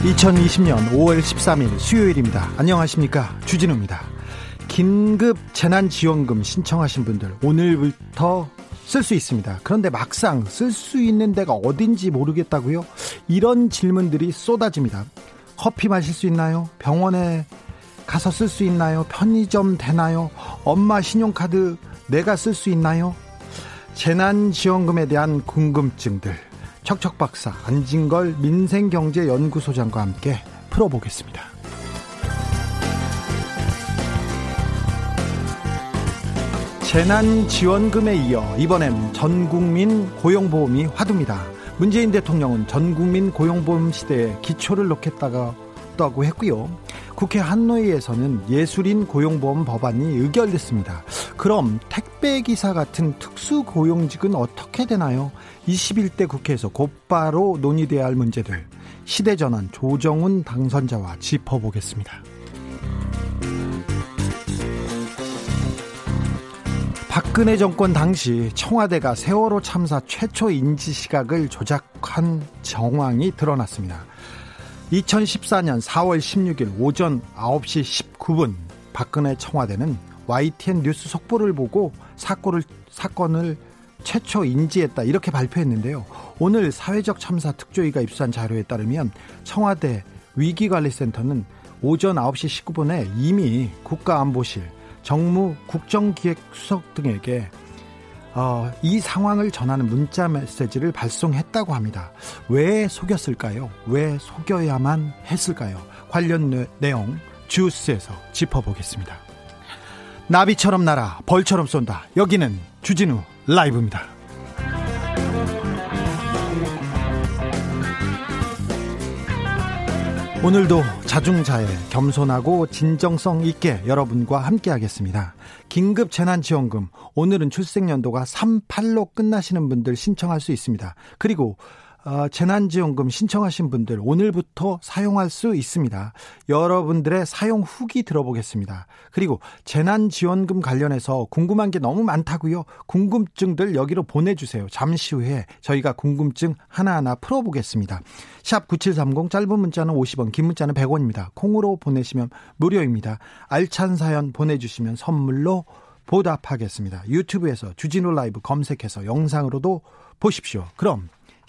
(2020년 5월 13일) 수요일입니다. 안녕하십니까? 주진우입니다. 긴급 재난지원금 신청하신 분들 오늘부터 쓸 수 있습니다. 그런데 막상 쓸 수 있는 데가 어딘지 모르겠다고요? 이런 질문들이 쏟아집니다. 커피 마실 수 있나요? 병원에 가서 쓸 수 있나요? 편의점 되나요? 엄마 신용카드 내가 쓸 수 있나요? 재난지원금에 대한 궁금증들 척척박사 안진걸 민생경제연구소장과 함께 풀어보겠습니다. 재난지원금에 이어 이번엔 전국민 고용보험이 화두입니다. 문재인 대통령은 전국민 고용보험 시대에 기초를 놓겠다고 했고요. 국회 한노위에서는 예술인 고용보험 법안이 의결됐습니다. 그럼 택배기사 같은 특수고용직은 어떻게 되나요? 21대 국회에서 곧바로 논의돼야 할 문제들 시대전환 조정훈 당선자와 짚어보겠습니다. 박근혜 정권 당시 청와대가 세월호 참사 최초 인지 시각을 조작한 정황이 드러났습니다. 2014년 4월 16일 오전 9시 19분 박근혜 청와대는 YTN 뉴스 속보를 보고 사건을, 사건을 최초 인지했다 이렇게 발표했는데요. 오늘 사회적 참사 특조위가 입수한 자료에 따르면 청와대 위기관리센터는 오전 9시 19분에 이미 국가안보실, 정무 국정기획수석 등에게 어, 이 상황을 전하는 문자 메시지를 발송했다고 합니다. 왜 속였을까요? 왜 속여야만 했을까요? 관련 내용 주스에서 짚어보겠습니다. 나비처럼 날아 벌처럼 쏜다. 여기는 주진우 라이브입니다. 오늘도 자중자애 겸손하고 진정성 있게 여러분과 함께 하겠습니다. 긴급 재난지원금 오늘은 출생연도가 38로 끝나시는 분들 신청할 수 있습니다. 그리고 어, 재난지원금 신청하신 분들 오늘부터 사용할 수 있습니다. 여러분들의 사용 후기 들어보겠습니다. 그리고 재난지원금 관련해서 궁금한 게 너무 많다고요. 궁금증들 여기로 보내주세요. 잠시 후에 저희가 궁금증 하나하나 풀어보겠습니다. 샵 9730 짧은 문자는 50원 긴 문자는 100원입니다. 콩으로 보내시면 무료입니다. 알찬 사연 보내주시면 선물로 보답하겠습니다. 유튜브에서 주진우 라이브 검색해서 영상으로도 보십시오. 그럼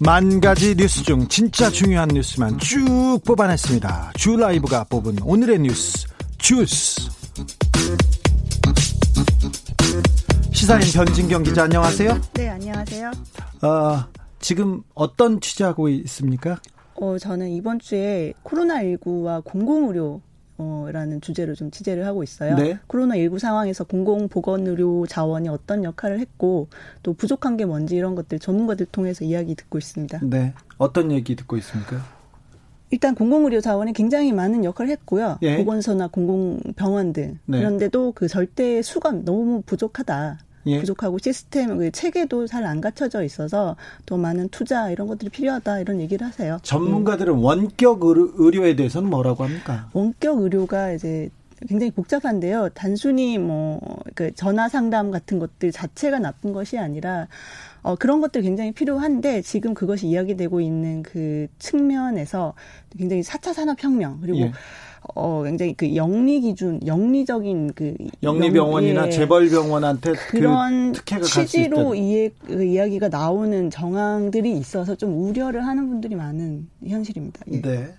만 가지 뉴스 중 진짜 중요한 뉴스만 쭉 뽑아냈습니다. 주 라이브가 뽑은 오늘의 뉴스 주스. 시사인 변진경 기자 안녕하세요. 네 안녕하세요. 어, 지금 어떤 취재하고 있습니까? 어, 저는 이번 주에 코로나19와 공공의료 라는 주제로 좀 취재를 하고 있어요. 네. 코로나19 상황에서 공공보건의료 자원이 어떤 역할을 했고 또 부족한 게 뭔지 이런 것들 전문가들 통해서 이야기 듣고 있습니다. 네. 어떤 얘기 듣고 있습니까? 일단 공공의료 자원이 굉장히 많은 역할을 했고요. 예. 보건소나 공공병원 등 네. 그런데도 그 절대 수가 너무 부족하다. 예. 부족하고 시스템 그 체계도 잘 안 갖춰져 있어서 더 많은 투자 이런 것들이 필요하다 이런 얘기를 하세요. 전문가들은 음. 원격 의료에 대해서는 뭐라고 합니까? 원격 의료가 이제 굉장히 복잡한데요. 단순히 뭐 그 전화 상담 같은 것들 자체가 나쁜 것이 아니라 어 그런 것들 굉장히 필요한데 지금 그것이 이야기되고 있는 그 측면에서 굉장히 4차 산업 혁명 그리고 예. 어 굉장히 그 영리 기준, 영리적인 그 영리 병원이나 예, 재벌 병원한테 그 그런 그 취지로 이해, 그 이야기가 나오는 정황들이 있어서 좀 우려를 하는 분들이 많은 현실입니다. 예. 네.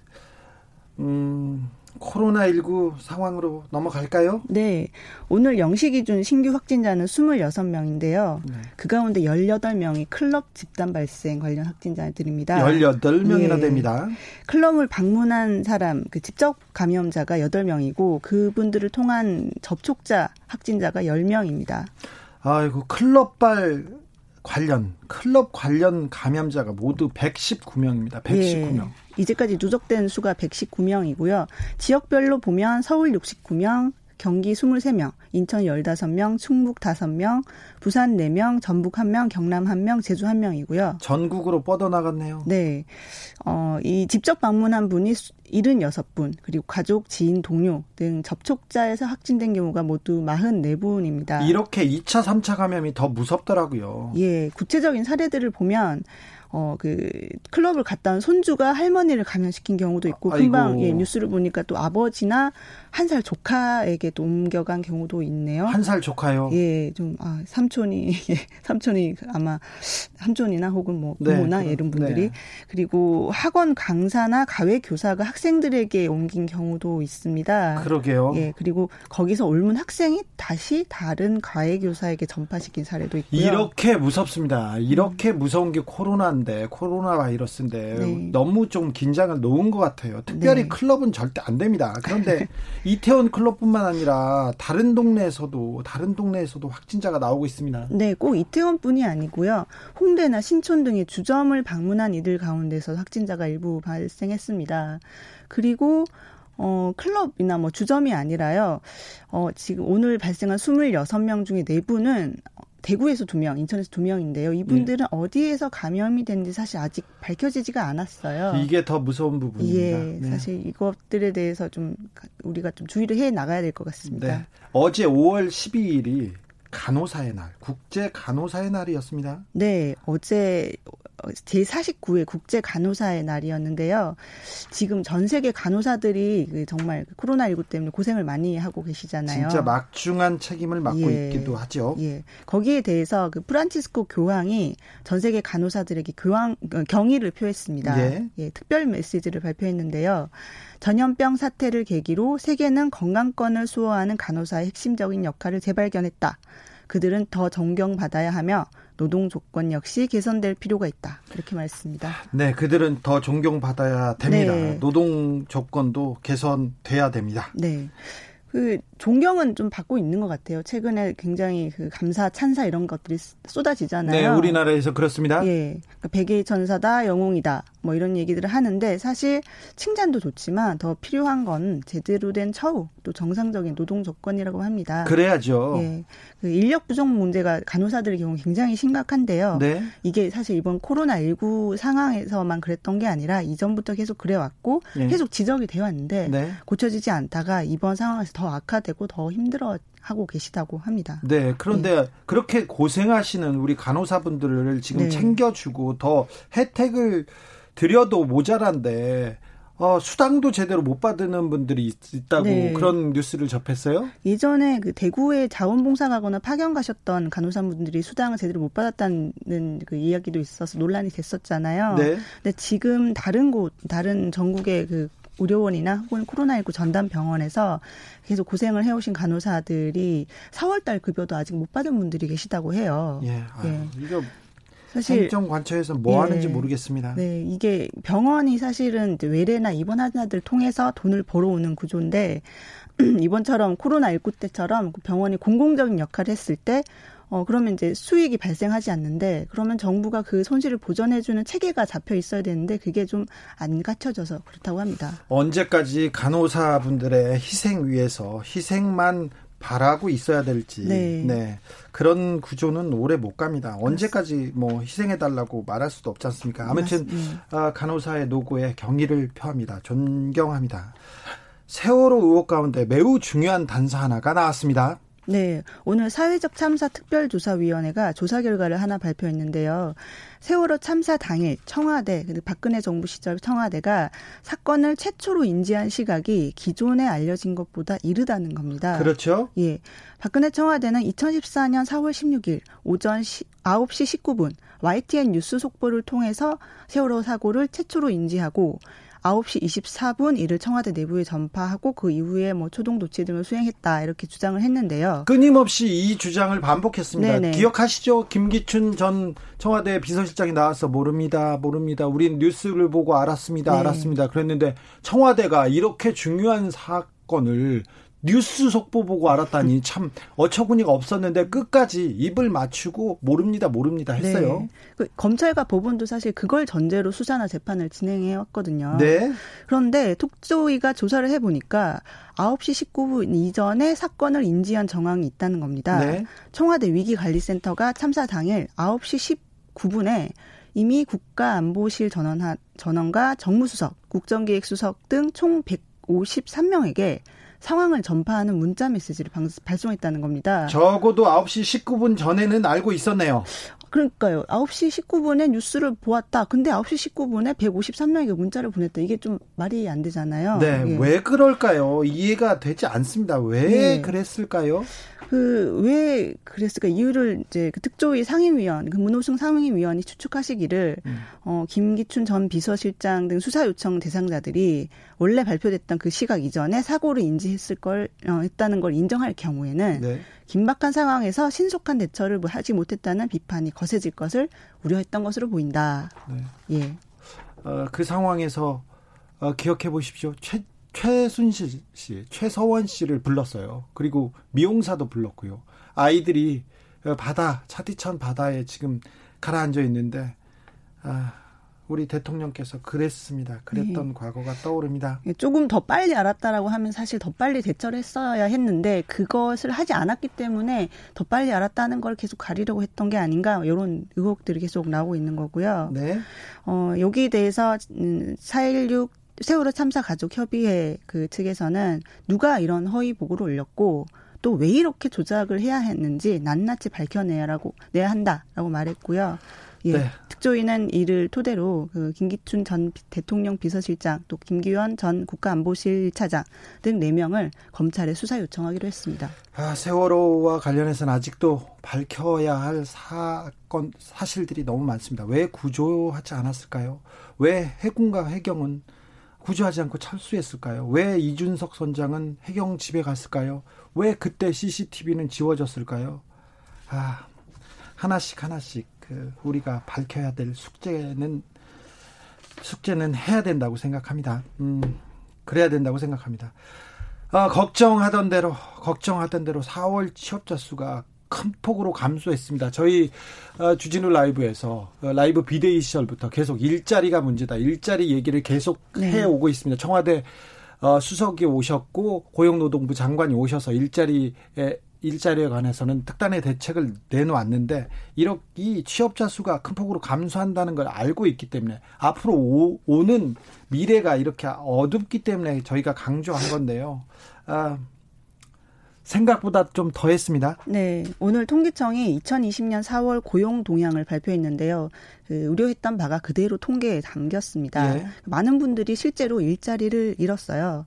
음. 코로나19 상황으로 넘어갈까요? 네. 오늘 0시 기준 신규 확진자는 26명인데요. 네. 그 가운데 18명이 클럽 집단 발생 관련 확진자들입니다. 18명이나 네. 됩니다. 클럽을 방문한 사람, 그 직접 감염자가 8명이고 그분들을 통한 접촉자 확진자가 10명입니다. 아이고, 클럽발 관련, 클럽 관련 감염자가 모두 119명입니다. 119명. 예. 이제까지 누적된 수가 119명이고요. 지역별로 보면 서울 69명, 경기 23명, 인천 15명, 충북 5명, 부산 4명, 전북 1명, 경남 1명, 제주 1명이고요. 전국으로 뻗어나갔네요. 네. 어, 이 직접 방문한 분이 76분, 그리고 가족, 지인, 동료 등 접촉자에서 확진된 경우가 모두 44분입니다. 이렇게 2차, 3차 감염이 더 무섭더라고요. 예. 구체적인 사례들을 보면 어, 그, 클럽을 갔다 온 손주가 할머니를 감염시킨 경우도 있고, 금방, 예, 뉴스를 보니까 또 아버지나 한 살 조카에게 도 옮겨간 경우도 있네요. 한 살 조카요? 예, 좀, 아, 삼촌이, 예, 삼촌이 아마 삼촌이나 혹은 뭐 네, 부모나 네, 이런 분들이. 네. 그리고 학원 강사나 가외 교사가 학생들에게 옮긴 경우도 있습니다. 그러게요. 예, 그리고 거기서 옮은 학생이 다시 다른 가외 교사에게 전파시킨 사례도 있고요. 이렇게 무섭습니다. 이렇게 음. 무서운 게 코로나 코로나인데 코로나 바이러스인데 네. 너무 좀 긴장을 놓은 것 같아요. 특별히 네. 클럽은 절대 안 됩니다. 그런데 이태원 클럽뿐만 아니라 다른 동네에서도 다른 동네에서도 확진자가 나오고 있습니다. 네, 꼭 이태원뿐이 아니고요. 홍대나 신촌 등의 주점을 방문한 이들 가운데서 확진자가 일부 발생했습니다. 그리고 어, 클럽이나 뭐 주점이 아니라요. 어, 지금 오늘 발생한 26명 중에 4분은 대구에서 두 명, 인천에서 두 명인데요. 이분들은 네. 어디에서 감염이 됐는지 사실 아직 밝혀지지가 않았어요. 이게 더 무서운 부분입니다. 예, 네. 사실 이것들에 대해서 좀 우리가 좀 주의를 해 나가야 될 것 같습니다. 네. 어제 5월 12일이 간호사의 날, 국제 간호사의 날이었습니다. 네, 어제 제49회 국제 간호사의 날이었는데요. 지금 전 세계 간호사들이 그 정말 코로나19 때문에 고생을 많이 하고 계시잖아요. 진짜 막중한 책임을 맡고 예, 있기도 하죠. 예. 거기에 대해서 그 프란치스코 교황이 전 세계 간호사들에게 교황 어, 경의를 표했습니다. 예. 예, 특별 메시지를 발표했는데요. 전염병 사태를 계기로 세계는 건강권을 수호하는 간호사의 핵심적인 역할을 재발견했다. 그들은 더 존경받아야 하며 노동 조건 역시 개선될 필요가 있다. 이렇게 말했습니다. 네, 그들은 더 존경받아야 됩니다. 네. 노동 조건도 개선돼야 됩니다. 네. 그 존경은 좀 받고 있는 것 같아요. 최근에 굉장히 그 감사, 찬사 이런 것들이 쏟아지잖아요. 네, 우리나라에서 그렇습니다. 예. 그러니까 백의 천사다, 영웅이다, 뭐 이런 얘기들을 하는데 사실 칭찬도 좋지만 더 필요한 건 제대로 된 처우, 또 정상적인 노동 조건이라고 합니다. 그래야죠. 예. 그 인력 부족 문제가 간호사들의 경우 굉장히 심각한데요. 네. 이게 사실 이번 코로나 19 상황에서만 그랬던 게 아니라 이전부터 계속 그래왔고 네. 계속 지적이 되어 왔는데 네. 고쳐지지 않다가 이번 상황에서 더 악화되고 더 힘들어 하고 계시다고 합니다. 네, 그런데 네. 그렇게 고생하시는 우리 간호사분들을 지금 네. 챙겨주고 더 혜택을 드려도 모자란데 어, 수당도 제대로 못 받는 분들이 있 다고 네. 그런 뉴스를 접했어요? 예전에 그 대구에 자원봉사 가거나 파견 가셨던 간호사분들이 수당을 제대로 못 받았다는 그 이야기도 있어서 논란이 됐었잖아요. 네. 근데 지금 다른 곳, 다른 전국의 그 의료원이나 혹은 코로나19 전담 병원에서 계속 고생을 해오신 간호사들이 4월달 급여도 아직 못 받은 분들이 계시다고 해요. 예. 아유, 예. 이거 사실 행정 관처에서 뭐 예, 하는지 모르겠습니다. 네, 이게 병원이 사실은 외래나 입원 환자들 통해서 돈을 벌어오는 구조인데 이번처럼 코로나 19 때처럼 그 병원이 공공적인 역할을 했을 때 어, 그러면 이제 수익이 발생하지 않는데, 그러면 정부가 그 손실을 보전해주는 체계가 잡혀 있어야 되는데, 그게 좀 안 갖춰져서 그렇다고 합니다. 언제까지 간호사분들의 희생 위해서 희생만 바라고 있어야 될지 네. 네. 그런 구조는 오래 못 갑니다. 언제까지 뭐 희생해 달라고 말할 수도 없지 않습니까? 아무튼 아, 간호사의 노고에 경의를 표합니다. 존경합니다. 세월호 의혹 가운데 매우 중요한 단서 하나가 나왔습니다. 네, 오늘 사회적 참사 특별조사위원회가 조사 결과를 하나 발표했는데요. 세월호 참사 당일 청와대, 박근혜 정부 시절 청와대가 사건을 최초로 인지한 시각이 기존에 알려진 것보다 이르다는 겁니다. 그렇죠. 예. 박근혜 청와대는 2014년 4월 16일 오전 9시 19분 YTN 뉴스 속보를 통해서 세월호 사고를 최초로 인지하고 9시 24분 이를 청와대 내부에 전파하고 그 이후에 뭐 초동 조치 등을 수행했다 이렇게 주장을 했는데요. 끊임없이 이 주장을 반복했습니다. 네네. 기억하시죠? 김기춘 전 청와대 비서실장이 나와서 모릅니다. 모릅니다. 우린 뉴스를 보고 알았습니다. 네. 알았습니다. 그랬는데 청와대가 이렇게 중요한 사건을 뉴스 속보 보고 알았다니 참 어처구니가 없었는데 끝까지 입을 맞추고 모릅니다, 모릅니다 했어요. 네. 그 검찰과 법원도 사실 그걸 전제로 수사나 재판을 진행해 왔거든요. 네. 그런데 톡조이가 조사를 해 보니까 9시 19분 이전에 사건을 인지한 정황이 있다는 겁니다. 네. 청와대 위기관리센터가 참사 당일 9시 19분에 이미 국가안보실 전원 전원과 정무수석, 국정기획수석 등 총 153명에게 상황을 전파하는 문자 메시지를 발송했다는 겁니다. 적어도 9시 19분 전에는 알고 있었네요. 그러니까요. 9시 19분에 뉴스를 보았다. 근데 9시 19분에 153명에게 문자를 보냈다. 이게 좀 말이 안 되잖아요. 네. 예. 왜 그럴까요? 이해가 되지 않습니다. 왜 네. 그랬을까요? 그 왜 그랬을까 이유를 이제 그 특조위 상임위원 그 문호승 상임위원이 추측하시기를 음. 어 김기춘 전 비서실장 등 수사 요청 대상자들이 원래 발표됐던 그 시각 이전에 사고를 인지했을 걸 어, 했다는 걸 인정할 경우에는 네. 긴박한 상황에서 신속한 대처를 하지 못했다는 비판이 거세질 것을 우려했던 것으로 보인다. 네. 예. 어, 그 상황에서 어, 기억해 보십시오. 최 최순실 씨, 최서원 씨를 불렀어요. 그리고 미용사도 불렀고요. 아이들이 바다, 차디찬 바다에 지금 가라앉아 있는데, 아, 우리 대통령께서 그랬습니다. 그랬던 네. 과거가 떠오릅니다. 예, 조금 더 빨리 알았다라고 하면 사실 더 빨리 대처를 했어야 했는데 그것을 하지 않았기 때문에 더 빨리 알았다는 걸 계속 가리려고 했던 게 아닌가 이런 의혹들이 계속 나오고 있는 거고요. 네. 어, 여기에 대해서 4.16 음, 세월호 참사 가족 협의회 그 측에서는 누가 이런 허위 보고를 올렸고 또 왜 이렇게 조작을 해야 했는지 낱낱이 밝혀내야라고 내야 한다라고 말했고요. 예. 네. 특조위는 이를 토대로 그 김기춘 전 대통령 비서실장 또 김기현 전 국가안보실 차장 등 4명을 검찰에 수사 요청하기로 했습니다. 아, 세월호와 관련해서는 아직도 밝혀야 할 사건 사실들이 너무 많습니다. 왜 구조하지 않았을까요? 왜 해군과 해경은 구조하지 않고 철수했을까요? 왜 이준석 선장은 해경 집에 갔을까요? 왜 그때 CCTV는 지워졌을까요? 아, 하나씩 하나씩 그 우리가 밝혀야 될 숙제는 숙제는 해야 된다고 생각합니다. 음, 그래야 된다고 생각합니다. 아, 걱정하던 대로 걱정하던 대로 4월 취업자 수가 큰 폭으로 감소했습니다. 저희 어, 주진우 라이브에서 어, 라이브 비데이 시절부터 계속 일자리가 문제다. 일자리 얘기를 계속 네. 해오고 있습니다. 청와대 어, 수석이 오셨고 고용노동부 장관이 오셔서 일자리에 일자리에 관해서는 특단의 대책을 내놓았는데 이렇게 이 취업자 수가 큰 폭으로 감소한다는 걸 알고 있기 때문에 앞으로 오, 오는 미래가 이렇게 어둡기 때문에 저희가 강조한 건데요. 아, 생각보다 좀 더했습니다. 네. 오늘 통계청이 2020년 4월 고용 동향을 발표했는데요. 그 우려했던 바가 그대로 통계에 담겼습니다. 예. 많은 분들이 실제로 일자리를 잃었어요.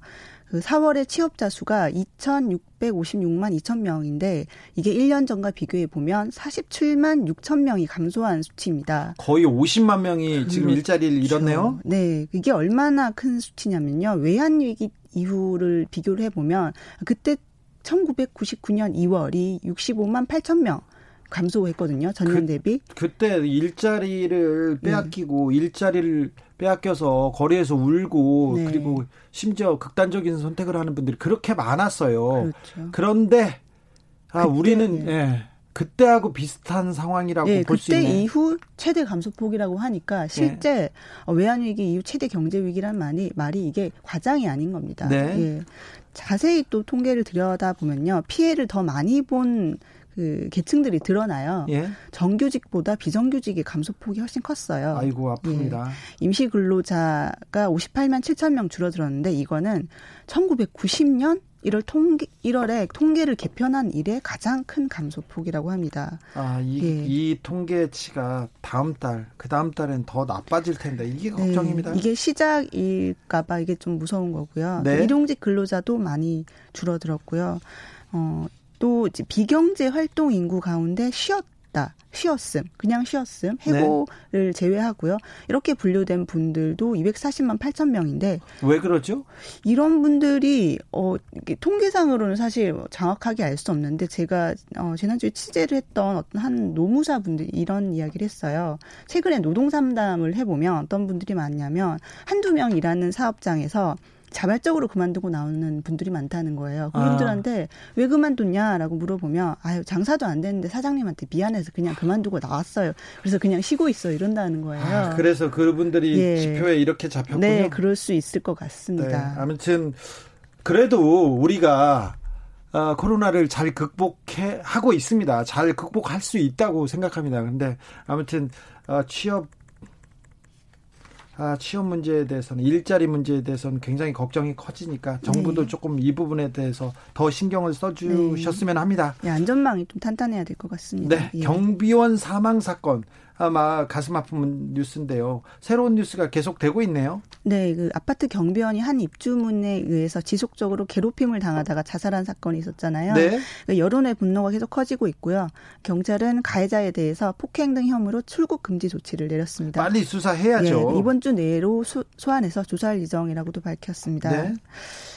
그 4월의 취업자 수가 2,656만 2천 명인데 이게 1년 전과 비교해 보면 47만 6천 명이 감소한 수치입니다. 거의 50만 명이 지금 그렇죠. 일자리를 잃었네요. 네, 이게 얼마나 큰 수치냐면요. 외환 위기 이후를 비교를 해 보면 그때 1999년 2월이 65만 8천 명 감소했거든요. 전년 그, 대비. 그때 일자리를 네. 빼앗기고 네. 일자리를 빼앗겨서 거리에서 울고 네. 그리고 심지어 극단적인 선택을 하는 분들이 그렇게 많았어요. 그렇죠. 그런데 아 그때, 우리는 네. 예. 그때하고 비슷한 상황이라고 네, 볼수 있네. 그때 이후 최대 감소폭이라고 하니까 실제 네. 외환 위기 이후 최대 경제 위기란 말이, 말이 이게 과장이 아닌 겁니다. 네. 예. 자세히 또 통계를 들여다 보면요. 피해를 더 많이 본 그 계층들이 드러나요. 예. 정규직보다 비정규직의 감소폭이 훨씬 컸어요. 아이고 아픕니다. 예. 임시 근로자가 58만 7천 명 줄어들었는데 이거는 1990년 1월 통계 1월에 통계를 개편한 이래 가장 큰 감소폭이라고 합니다. 아, 이, 예. 이 통계치가 다음 달, 그 다음 달엔 더 나빠질 텐데 이게 네. 걱정입니다. 네, 이게 시작일까 봐 이게 좀 무서운 거고요. 네. 일용직 근로자도 많이 줄어들었고요. 어, 또 비경제 활동 인구 가운데 쉬었 쉬었 다, 쉬었음, 그냥 쉬었음, 해고를 네. 제외하고요. 이렇게 분류된 분들도 240만 8천 명인데 왜 그러죠? 이런 분들이 어 통계상으로는 사실 정확하게 알 수 없는데 제가 어 지난주에 취재를 했던 어떤 한 노무사 분들이 이런 이야기를 했어요. 최근에 노동 상담을 해보면 어떤 분들이 많냐면 한두 명 일하는 사업장에서 자발적으로 그만두고 나오는 분들이 많다는 거예요. 그분들한테 아. 왜 그만뒀냐라고 물어보면 아유 장사도 안 되는데 사장님한테 미안해서 그냥 그만두고 나왔어요. 그래서 그냥 쉬고 있어 이런다는 거예요. 아, 그래서 그분들이 예. 지표에 이렇게 잡혔군요. 네, 그럴 수 있을 것 같습니다. 네, 아무튼 그래도 우리가 어, 코로나를 잘 극복해 하고 있습니다. 잘 극복할 수 있다고 생각합니다. 근데 아무튼 어, 취업 아, 취업 문제에 대해서는 일자리 문제에 대해서는 굉장히 걱정이 커지니까 정부도 네. 조금 이 부분에 대해서 더 신경을 써주셨으면 합니다. 네, 안전망이 좀 탄탄해야 될 것 같습니다. 네, 예. 경비원 사망 사건 아마 가슴 아픈 뉴스인데요. 새로운 뉴스가 계속 되고 있네요. 네, 그 아파트 경비원이 한 입주문에 의해서 지속적으로 괴롭힘을 당하다가 자살한 사건이 있었잖아요. 네. 그러니까 여론의 분노가 계속 커지고 있고요. 경찰은 가해자에 대해서 폭행 등 혐의로 출국 금지 조치를 내렸습니다. 빨리 수사해야죠. 예, 이번 주 내로 수, 소환해서 조사할 예정이라고도 밝혔습니다. 네.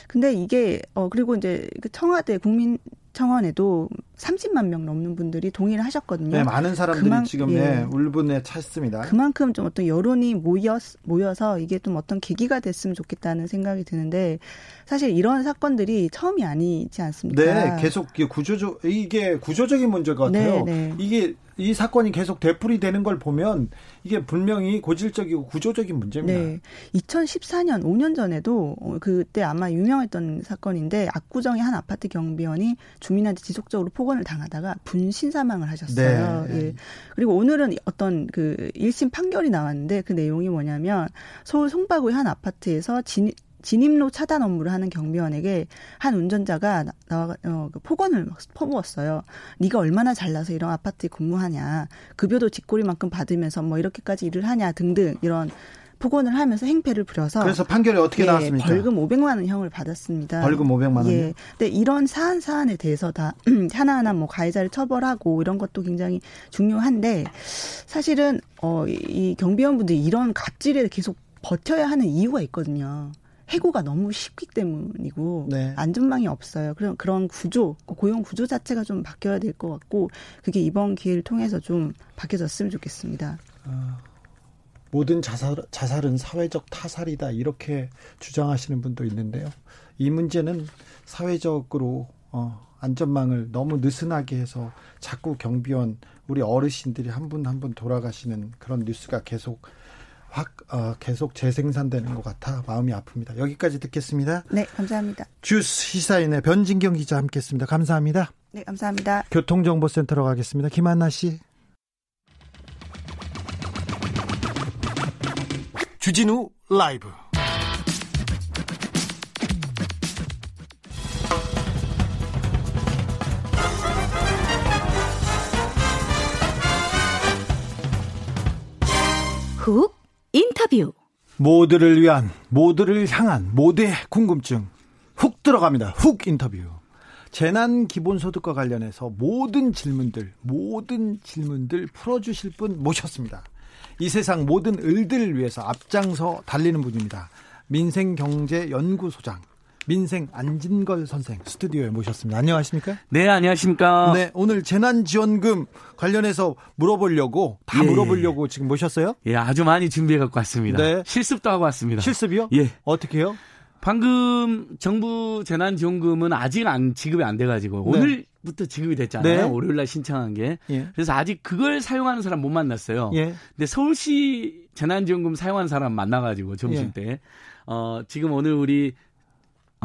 근데 이게 어 그리고 이제 그 청와대 국민 청원에도 30만 명 넘는 분들이 동의를 하셨거든요. 네, 많은 사람들이 그만, 지금 예, 네, 울분에 찼습니다. 그만큼 좀 어떤 여론이 모여 모여서 이게 좀 어떤 계기가 됐으면 좋겠다는 생각이 드는데 사실 이런 사건들이 처음이 아니지 않습니까? 네, 계속 구조적 이게 구조적인 문제 같아요. 네, 네. 이게 이 사건이 계속 되풀이되는 걸 보면 이게 분명히 고질적이고 구조적인 문제입니다. 네. 2014년 5년 전에도 어, 그때 아마 유명했던 사건인데 압구정의 한 아파트 경비원이 주민한테 지속적으로 폭언을 당하다가 분신 사망을 하셨어요. 네. 예. 그리고 오늘은 어떤 그 1심 판결이 나왔는데 그 내용이 뭐냐면 서울 송파구의 한 아파트에서 진, 진입로 차단 업무를 하는 경비원에게 한 운전자가 나와 어, 그 폭언을 막 퍼부었어요. 네가 얼마나 잘나서 이런 아파트에 근무하냐. 급여도 뒷골이만큼 받으면서 뭐 이렇게까지 일을 하냐 등등 이런 폭언을 하면서 행패를 부려서 그래서 판결이 어떻게 예, 나왔습니까? 벌금 500만 원 형을 받았습니다. 벌금 500만 원. 예. 근데 이런 사안 사안에 대해서 다 하나하나 뭐 가해자를 처벌하고 이런 것도 굉장히 중요한데 사실은 어이 경비원분들이 이런 갑질에 계속 버텨야 하는 이유가 있거든요. 해고가 너무 쉽기 때문이고 네. 안전망이 없어요. 그런 그런 구조, 고용 구조 자체가 좀 바뀌어야 될 것 같고 그게 이번 기회를 통해서 좀 바뀌어졌으면 좋겠습니다. 어, 모든 자살 자살은 사회적 타살이다 이렇게 주장하시는 분도 있는데요. 이 문제는 사회적으로 어, 안전망을 너무 느슨하게 해서 자꾸 경비원 우리 어르신들이 한 분 한 분 돌아가시는 그런 뉴스가 계속 확 어, 계속 재생산되는 것 같아 마음이 아픕니다. 여기까지 듣겠습니다. 네, 감사합니다. 주스 시사인의 변진경 기자 함께했습니다. 감사합니다. 네, 감사합니다. 교통정보센터로 가겠습니다. 김한나 씨. 주진우 라이브. 훅 인터뷰. 모두를 위한, 모두를 향한 모두의 궁금증. 훅 들어갑니다. 훅 인터뷰. 재난 기본소득과 관련해서 모든 질문들, 모든 질문들 풀어주실 분 모셨습니다. 이 세상 모든 을들을 위해서 앞장서 달리는 분입니다. 민생경제연구소장 민생 안진걸 선생 스튜디오에 모셨습니다. 안녕하십니까? 네, 안녕하십니까? 네, 오늘 재난지원금 관련해서 물어보려고 다 예, 물어보려고 지금 모셨어요? 예, 아주 많이 준비해 갖고 왔습니다. 네. 실습도 하고 왔습니다. 실습이요? 예. 어떻게요? 방금 정부 재난지원금은 아직 안 지급이 안 돼가지고 네. 오늘부터 지급이 됐잖아요. 네. 월요일날 신청한 게. 예. 그래서 아직 그걸 사용하는 사람 못 만났어요. 예. 근데 서울시 재난지원금 사용하는 사람 만나가지고 점심 예. 때. 어, 지금 오늘 우리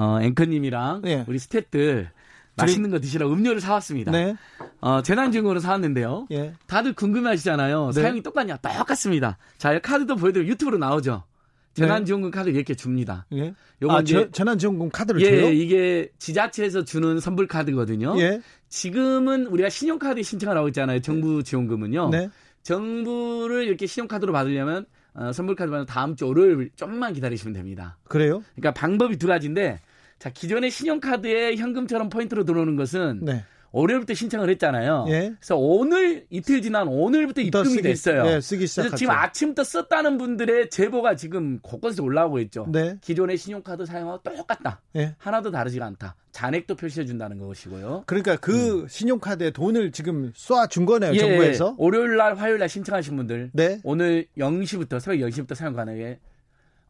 어, 앵커님이랑 예. 우리 스탭들 맛있는 거 드시라고 음료를 사왔습니다. 네. 어, 재난지원금으로 사왔는데요. 예. 다들 궁금해하시잖아요. 네. 사용이 똑같냐? 똑같습니다. 자, 카드도 보여드리고 유튜브로 나오죠. 재난지원금 네. 카드 이렇게 줍니다. 예. 요거 아, 이제 재난지원금 카드를 예, 줘요? 이게 지자체에서 주는 선불 카드거든요. 예. 지금은 우리가 신용카드 신청을 하고 있잖아요. 정부 지원금은요. 네. 정부를 이렇게 신용카드로 받으려면 어, 선불 카드 받는 다음 주 월요일 좀만 기다리시면 됩니다. 그래요? 그러니까 방법이 두 가지인데 자 기존의 신용카드에 현금처럼 포인트로 들어오는 것은 네. 월요일부터 신청을 했잖아요. 예. 그래서 오늘 이틀 지난 오늘부터 입금이 쓰기, 됐어요. 예, 쓰기 시작했죠. 지금 아침부터 썼다는 분들의 제보가 지금 곳곳에서 올라오고 있죠. 네. 기존의 신용카드 사용하고 똑같다. 예. 하나도 다르지가 않다. 잔액도 표시해 준다는 것이고요. 그러니까 그 음. 신용카드에 돈을 지금 쏴준 거네요, 예, 정부에서. 월요일 날, 화요일 날 신청하신 분들 네. 오늘 0시부터 새벽 0시부터 사용 가능해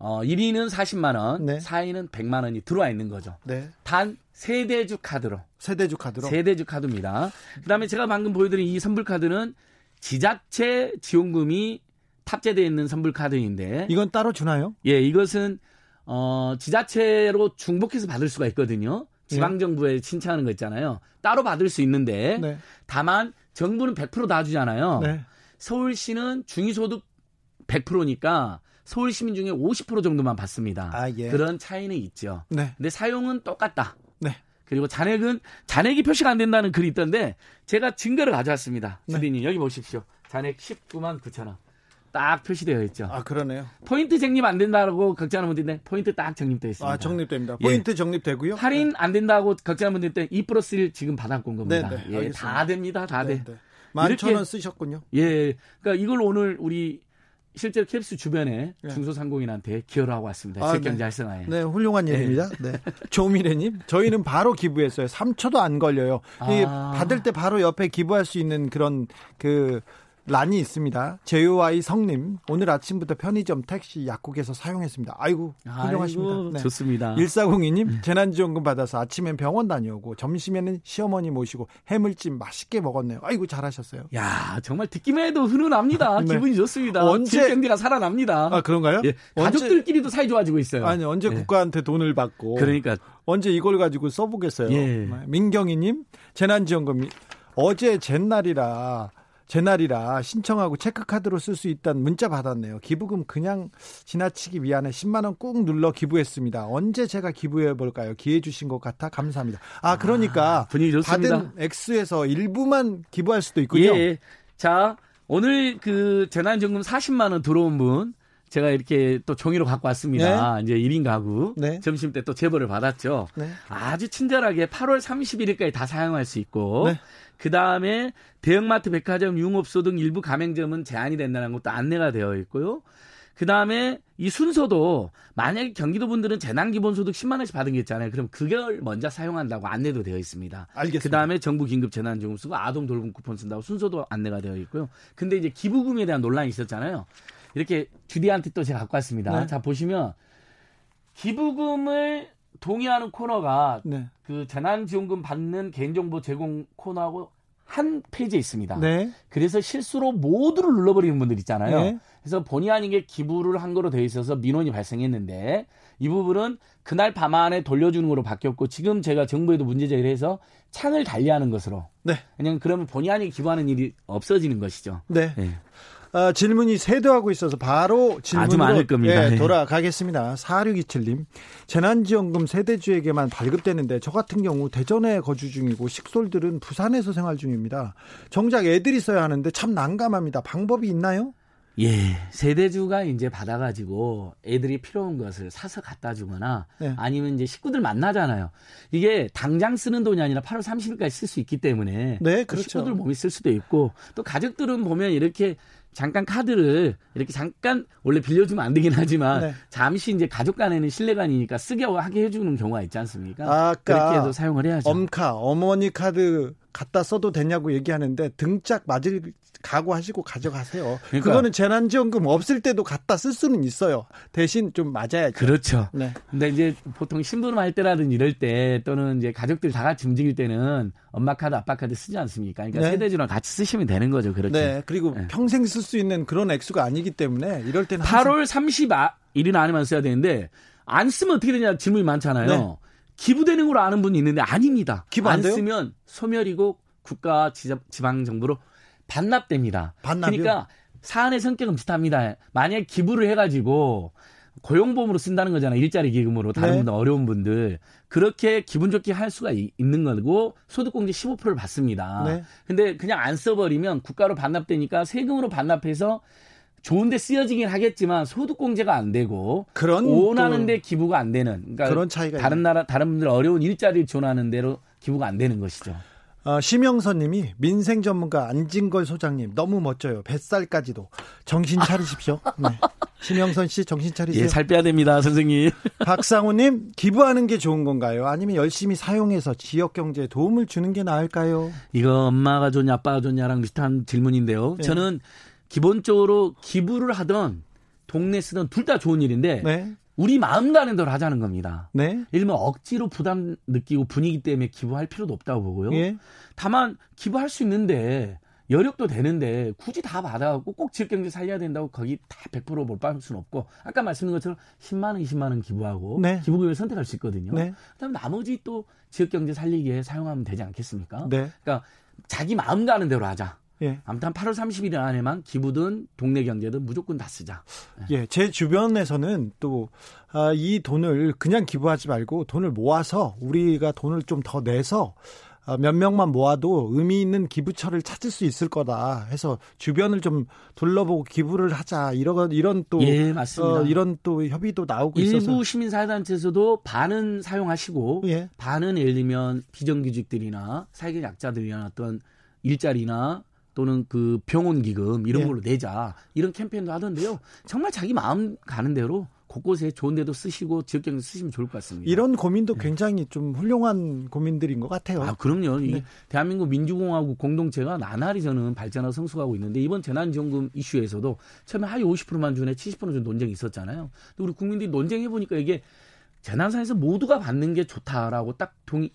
어, 1위는 40만 원, 네. 4위는 100만 원이 들어와 있는 거죠. 네. 단 세대주 카드로. 세대주 카드로. 세대주 카드입니다. 그다음에 제가 방금 보여드린 이 선불 카드는 지자체 지원금이 탑재되어 있는 선불 카드인데 이건 따로 주나요? 예, 이것은 어, 지자체로 중복해서 받을 수가 있거든요. 지방 정부에 네. 신청하는 거 있잖아요. 따로 받을 수 있는데 네. 다만 정부는 100%다 주잖아요. 네. 서울시는 중위소득 100%니까 서울 시민 중에 50% 정도만 받습니다. 아, 예. 그런 차이는 있죠. 네. 근데 사용은 똑같다. 네. 그리고 잔액은 잔액이 표시가 안 된다는 글이 있던데 제가 증거를 가져왔습니다. 네. 주디님 여기 보십시오. 잔액 19만 9천 원. 딱 표시되어 있죠. 아 그러네요. 포인트 적립 안 된다고 걱정하는 분들인데 포인트 딱 적립되어 있습니다. 아 적립됩니다. 포인트 예. 적립되고요. 할인 네. 안 된다고 걱정하는 분들 때2 플러스 1 지금 받아온 겁니다. 네, 네. 예, 다 됩니다. 다 돼. 네, 만천 원 쓰셨군요. 예, 그러니까 이걸 오늘 우리 실제로 캡스 주변에 네. 중소상공인한테 기여를 하고 왔습니다. 아, 실경제 네. 활성화에. 네, 훌륭한 네. 일입니다. 네. 조미래님, 저희는 바로 기부했어요. 3초도 안 걸려요. 아. 받을 때 바로 옆에 기부할 수 있는 그런 그 란이 있습니다. 제요와이 성님 오늘 아침부터 편의점 택시 약국에서 사용했습니다. 아이고 훌륭하십니다. 아이고, 네. 좋습니다. 1402님 재난지원금 받아서 아침엔 병원 다녀오고 점심에는 시어머니 모시고 해물찜 맛있게 먹었네요. 아이고 잘하셨어요. 야 정말 듣기만 해도 훈훈합니다. 네. 기분이 좋습니다. 언제 경제가 살아납니다. 아 그런가요? 예, 가족들끼리도 사이 좋아지고 있어요. 아니 언제 예. 국가한테 돈을 받고 그러니까 언제 이걸 가지고 써보겠어요. 예. 민경희님 재난지원금 어제 잿날이라 제 날이라 신청하고 체크카드로 쓸 수 있다는 문자 받았네요. 기부금 그냥 지나치기 위한해 10만 원 꾹 눌러 기부했습니다. 언제 제가 기부해 볼까요? 기회 주신 것 같아 감사합니다. 아 그러니까 아, 분위기 좋습니다. 받은 액수에서 일부만 기부할 수도 있군요. 예. 자 오늘 그 재난지원금 40만 원 들어온 분 제가 이렇게 또 종이로 갖고 왔습니다. 네. 이제 1인 가구. 네. 점심 때 또 제보를 받았죠. 네. 아주 친절하게 8월 31일까지 다 사용할 수 있고 네. 그 다음에 대형마트, 백화점, 융업소 등 일부 가맹점은 제한이 된다는 것도 안내가 되어 있고요. 그 다음에 이 순서도 만약에 경기도 분들은 재난기본소득 10만 원씩 받은 게 있잖아요. 그럼 그걸 먼저 사용한다고 안내도 되어 있습니다. 알겠습니다. 그 다음에 정부 긴급 재난지원금 쓰고 아동 돌봄 쿠폰 쓴다고 순서도 안내가 되어 있고요. 근데 이제 기부금에 대한 논란이 있었잖아요. 이렇게 주디한테 또 제가 갖고 왔습니다. 네. 자 보시면 기부금을 동의하는 코너가 네. 그 재난지원금 받는 개인정보 제공 코너하고 한 페이지에 있습니다. 네. 그래서 실수로 모두를 눌러버리는 분들 있잖아요. 네. 그래서 본의 아니게 기부를 한 거로 돼 있어서 민원이 발생했는데 이 부분은 그날 밤 안에 돌려주는 거로 바뀌었고 지금 제가 정부에도 문제 제기를 해서 창을 달리하는 것으로. 네. 그냥 그러면 본의 아니게 기부하는 일이 없어지는 것이죠. 네. 네. 어, 질문이 세도하고 있어서 바로 질문으로 예, 네. 돌아가겠습니다. 4627님. 재난지원금 세대주에게만 발급되는데 저 같은 경우 대전에 거주 중이고 식솔들은 부산에서 생활 중입니다. 정작 애들이 써야 하는데 참 난감합니다. 방법이 있나요? 예, 세대주가 이제 받아가지고 애들이 필요한 것을 사서 갖다 주거나 네. 아니면 이제 식구들 만나잖아요. 이게 당장 쓰는 돈이 아니라 8월 30일까지 쓸 수 있기 때문에 네, 그렇죠. 식구들 몸이 쓸 수도 있고 또 가족들은 보면 이렇게 잠깐 카드를 이렇게 잠깐 원래 빌려주면 안 되긴 하지만 네. 잠시 이제 가족 간에는 신뢰관이니까 쓰게 하게 해주는 경우가 있지 않습니까? 아까 그렇게 해도 사용을 해야죠. 엄카 어머니 카드 갖다 써도 되냐고 얘기하는데 등짝 맞을 각오하시고 가져가세요. 그러니까, 그거는 재난지원금 없을 때도 갖다 쓸 수는 있어요. 대신 좀 맞아야죠. 그렇죠. 네. 근데 이제 보통 신부름할 때라든 이럴 때 또는 이제 가족들 다 같이 움직일 때는 엄마 카드, 아빠 카드 쓰지 않습니까? 그러니까 네. 세대주랑 같이 쓰시면 되는 거죠. 그렇게. 네. 그리고 네. 평생 쓸 수 있는 그런 액수가 아니기 때문에 이럴 때는 8월 30일이나 안에만 써야 되는데 안 쓰면 어떻게 되냐 질문이 많잖아요. 네. 기부되는 걸로 아는 분이 있는데 아닙니다. 기부 안, 안 쓰면 소멸이고 국가 지방 정부로 반납됩니다. 반납이요? 그러니까 사안의 성격은 비슷합니다. 만약 기부를 해가지고 고용보험으로 쓴다는 거잖아요. 일자리 기금으로 다른 네. 분들 어려운 분들 그렇게 기분 좋게 할 수가 있는 거고 소득공제 15%를 받습니다. 네. 근데 그냥 안 써버리면 국가로 반납되니까 세금으로 반납해서 좋은데 쓰여지긴 하겠지만 소득공제가 안 되고 그런 원하는데 기부가 안 되는 그러니까 그런 차이가 다른 있네. 나라 다른 분들 어려운 일자리를 지원하는 대로 기부가 안 되는 것이죠. 어, 심영선님이 민생 전문가 안진걸 소장님 너무 멋져요. 뱃살까지도 정신 차리십시오. 네. 심영선 씨 정신 차리세요. 예, 살 빼야 됩니다, 선생님. 박상우님 기부하는 게 좋은 건가요? 아니면 열심히 사용해서 지역 경제에 도움을 주는 게 나을까요? 이거 엄마가 좋냐 아빠가 좋냐랑 비슷한 질문인데요. 네. 저는 기본적으로 기부를 하던 동네 쓰던 둘 다 좋은 일인데 네. 우리 마음 가는 대로 하자는 겁니다. 네. 예를 들면 억지로 부담 느끼고 분위기 때문에 기부할 필요도 없다고 보고요. 예. 다만 기부할 수 있는데 여력도 되는데 굳이 다 받아갖고 꼭 지역경제 살려야 된다고 거기 다 100% 몰빵할 수는 없고 아까 말씀드린 것처럼 10만 원, 20만 원 기부하고 네. 기부금을 선택할 수 있거든요. 네. 그다음에 나머지 또 지역경제 살리기에 사용하면 되지 않겠습니까? 네. 그러니까 자기 마음 가는 대로 하자. 예. 아무튼 8월 30일 안에만 기부든 동네 경제든 무조건 다 쓰자. 예, 예 제 주변에서는 또이 아, 돈을 그냥 기부하지 말고 돈을 모아서 우리가 돈을 좀 더 내서 아, 몇 명만 모아도 의미 있는 기부처를 찾을 수 있을 거다 해서 주변을 좀 둘러보고 기부를 하자 이런 이런 또 예, 맞습니다. 어, 이런 또 협의도 나오고 일부 있어서 일부 시민사회단체에서도 반은 사용하시고 예. 반은 예를 들면 비정규직들이나 사회적 약자들이나 어떤 일자리나 또는 그 병원 기금 이런 예. 걸로 내자 이런 캠페인도 하던데요. 정말 자기 마음 가는 대로 곳곳에 좋은 데도 쓰시고 지역 경제 쓰시면 좋을 것 같습니다. 이런 고민도 네. 굉장히 좀 훌륭한 고민들인 것 같아요. 아, 그럼요. 네. 대한민국 민주공화국 공동체가 나날이 저는 발전하고 성숙하고 있는데 이번 재난지원금 이슈에서도 처음에 하위 50%만 주네 70% 주는 논쟁이 있었잖아요. 근데 우리 국민들이 논쟁해 보니까 이게 재난상에서 모두가 받는 게 좋다라고 딱 동의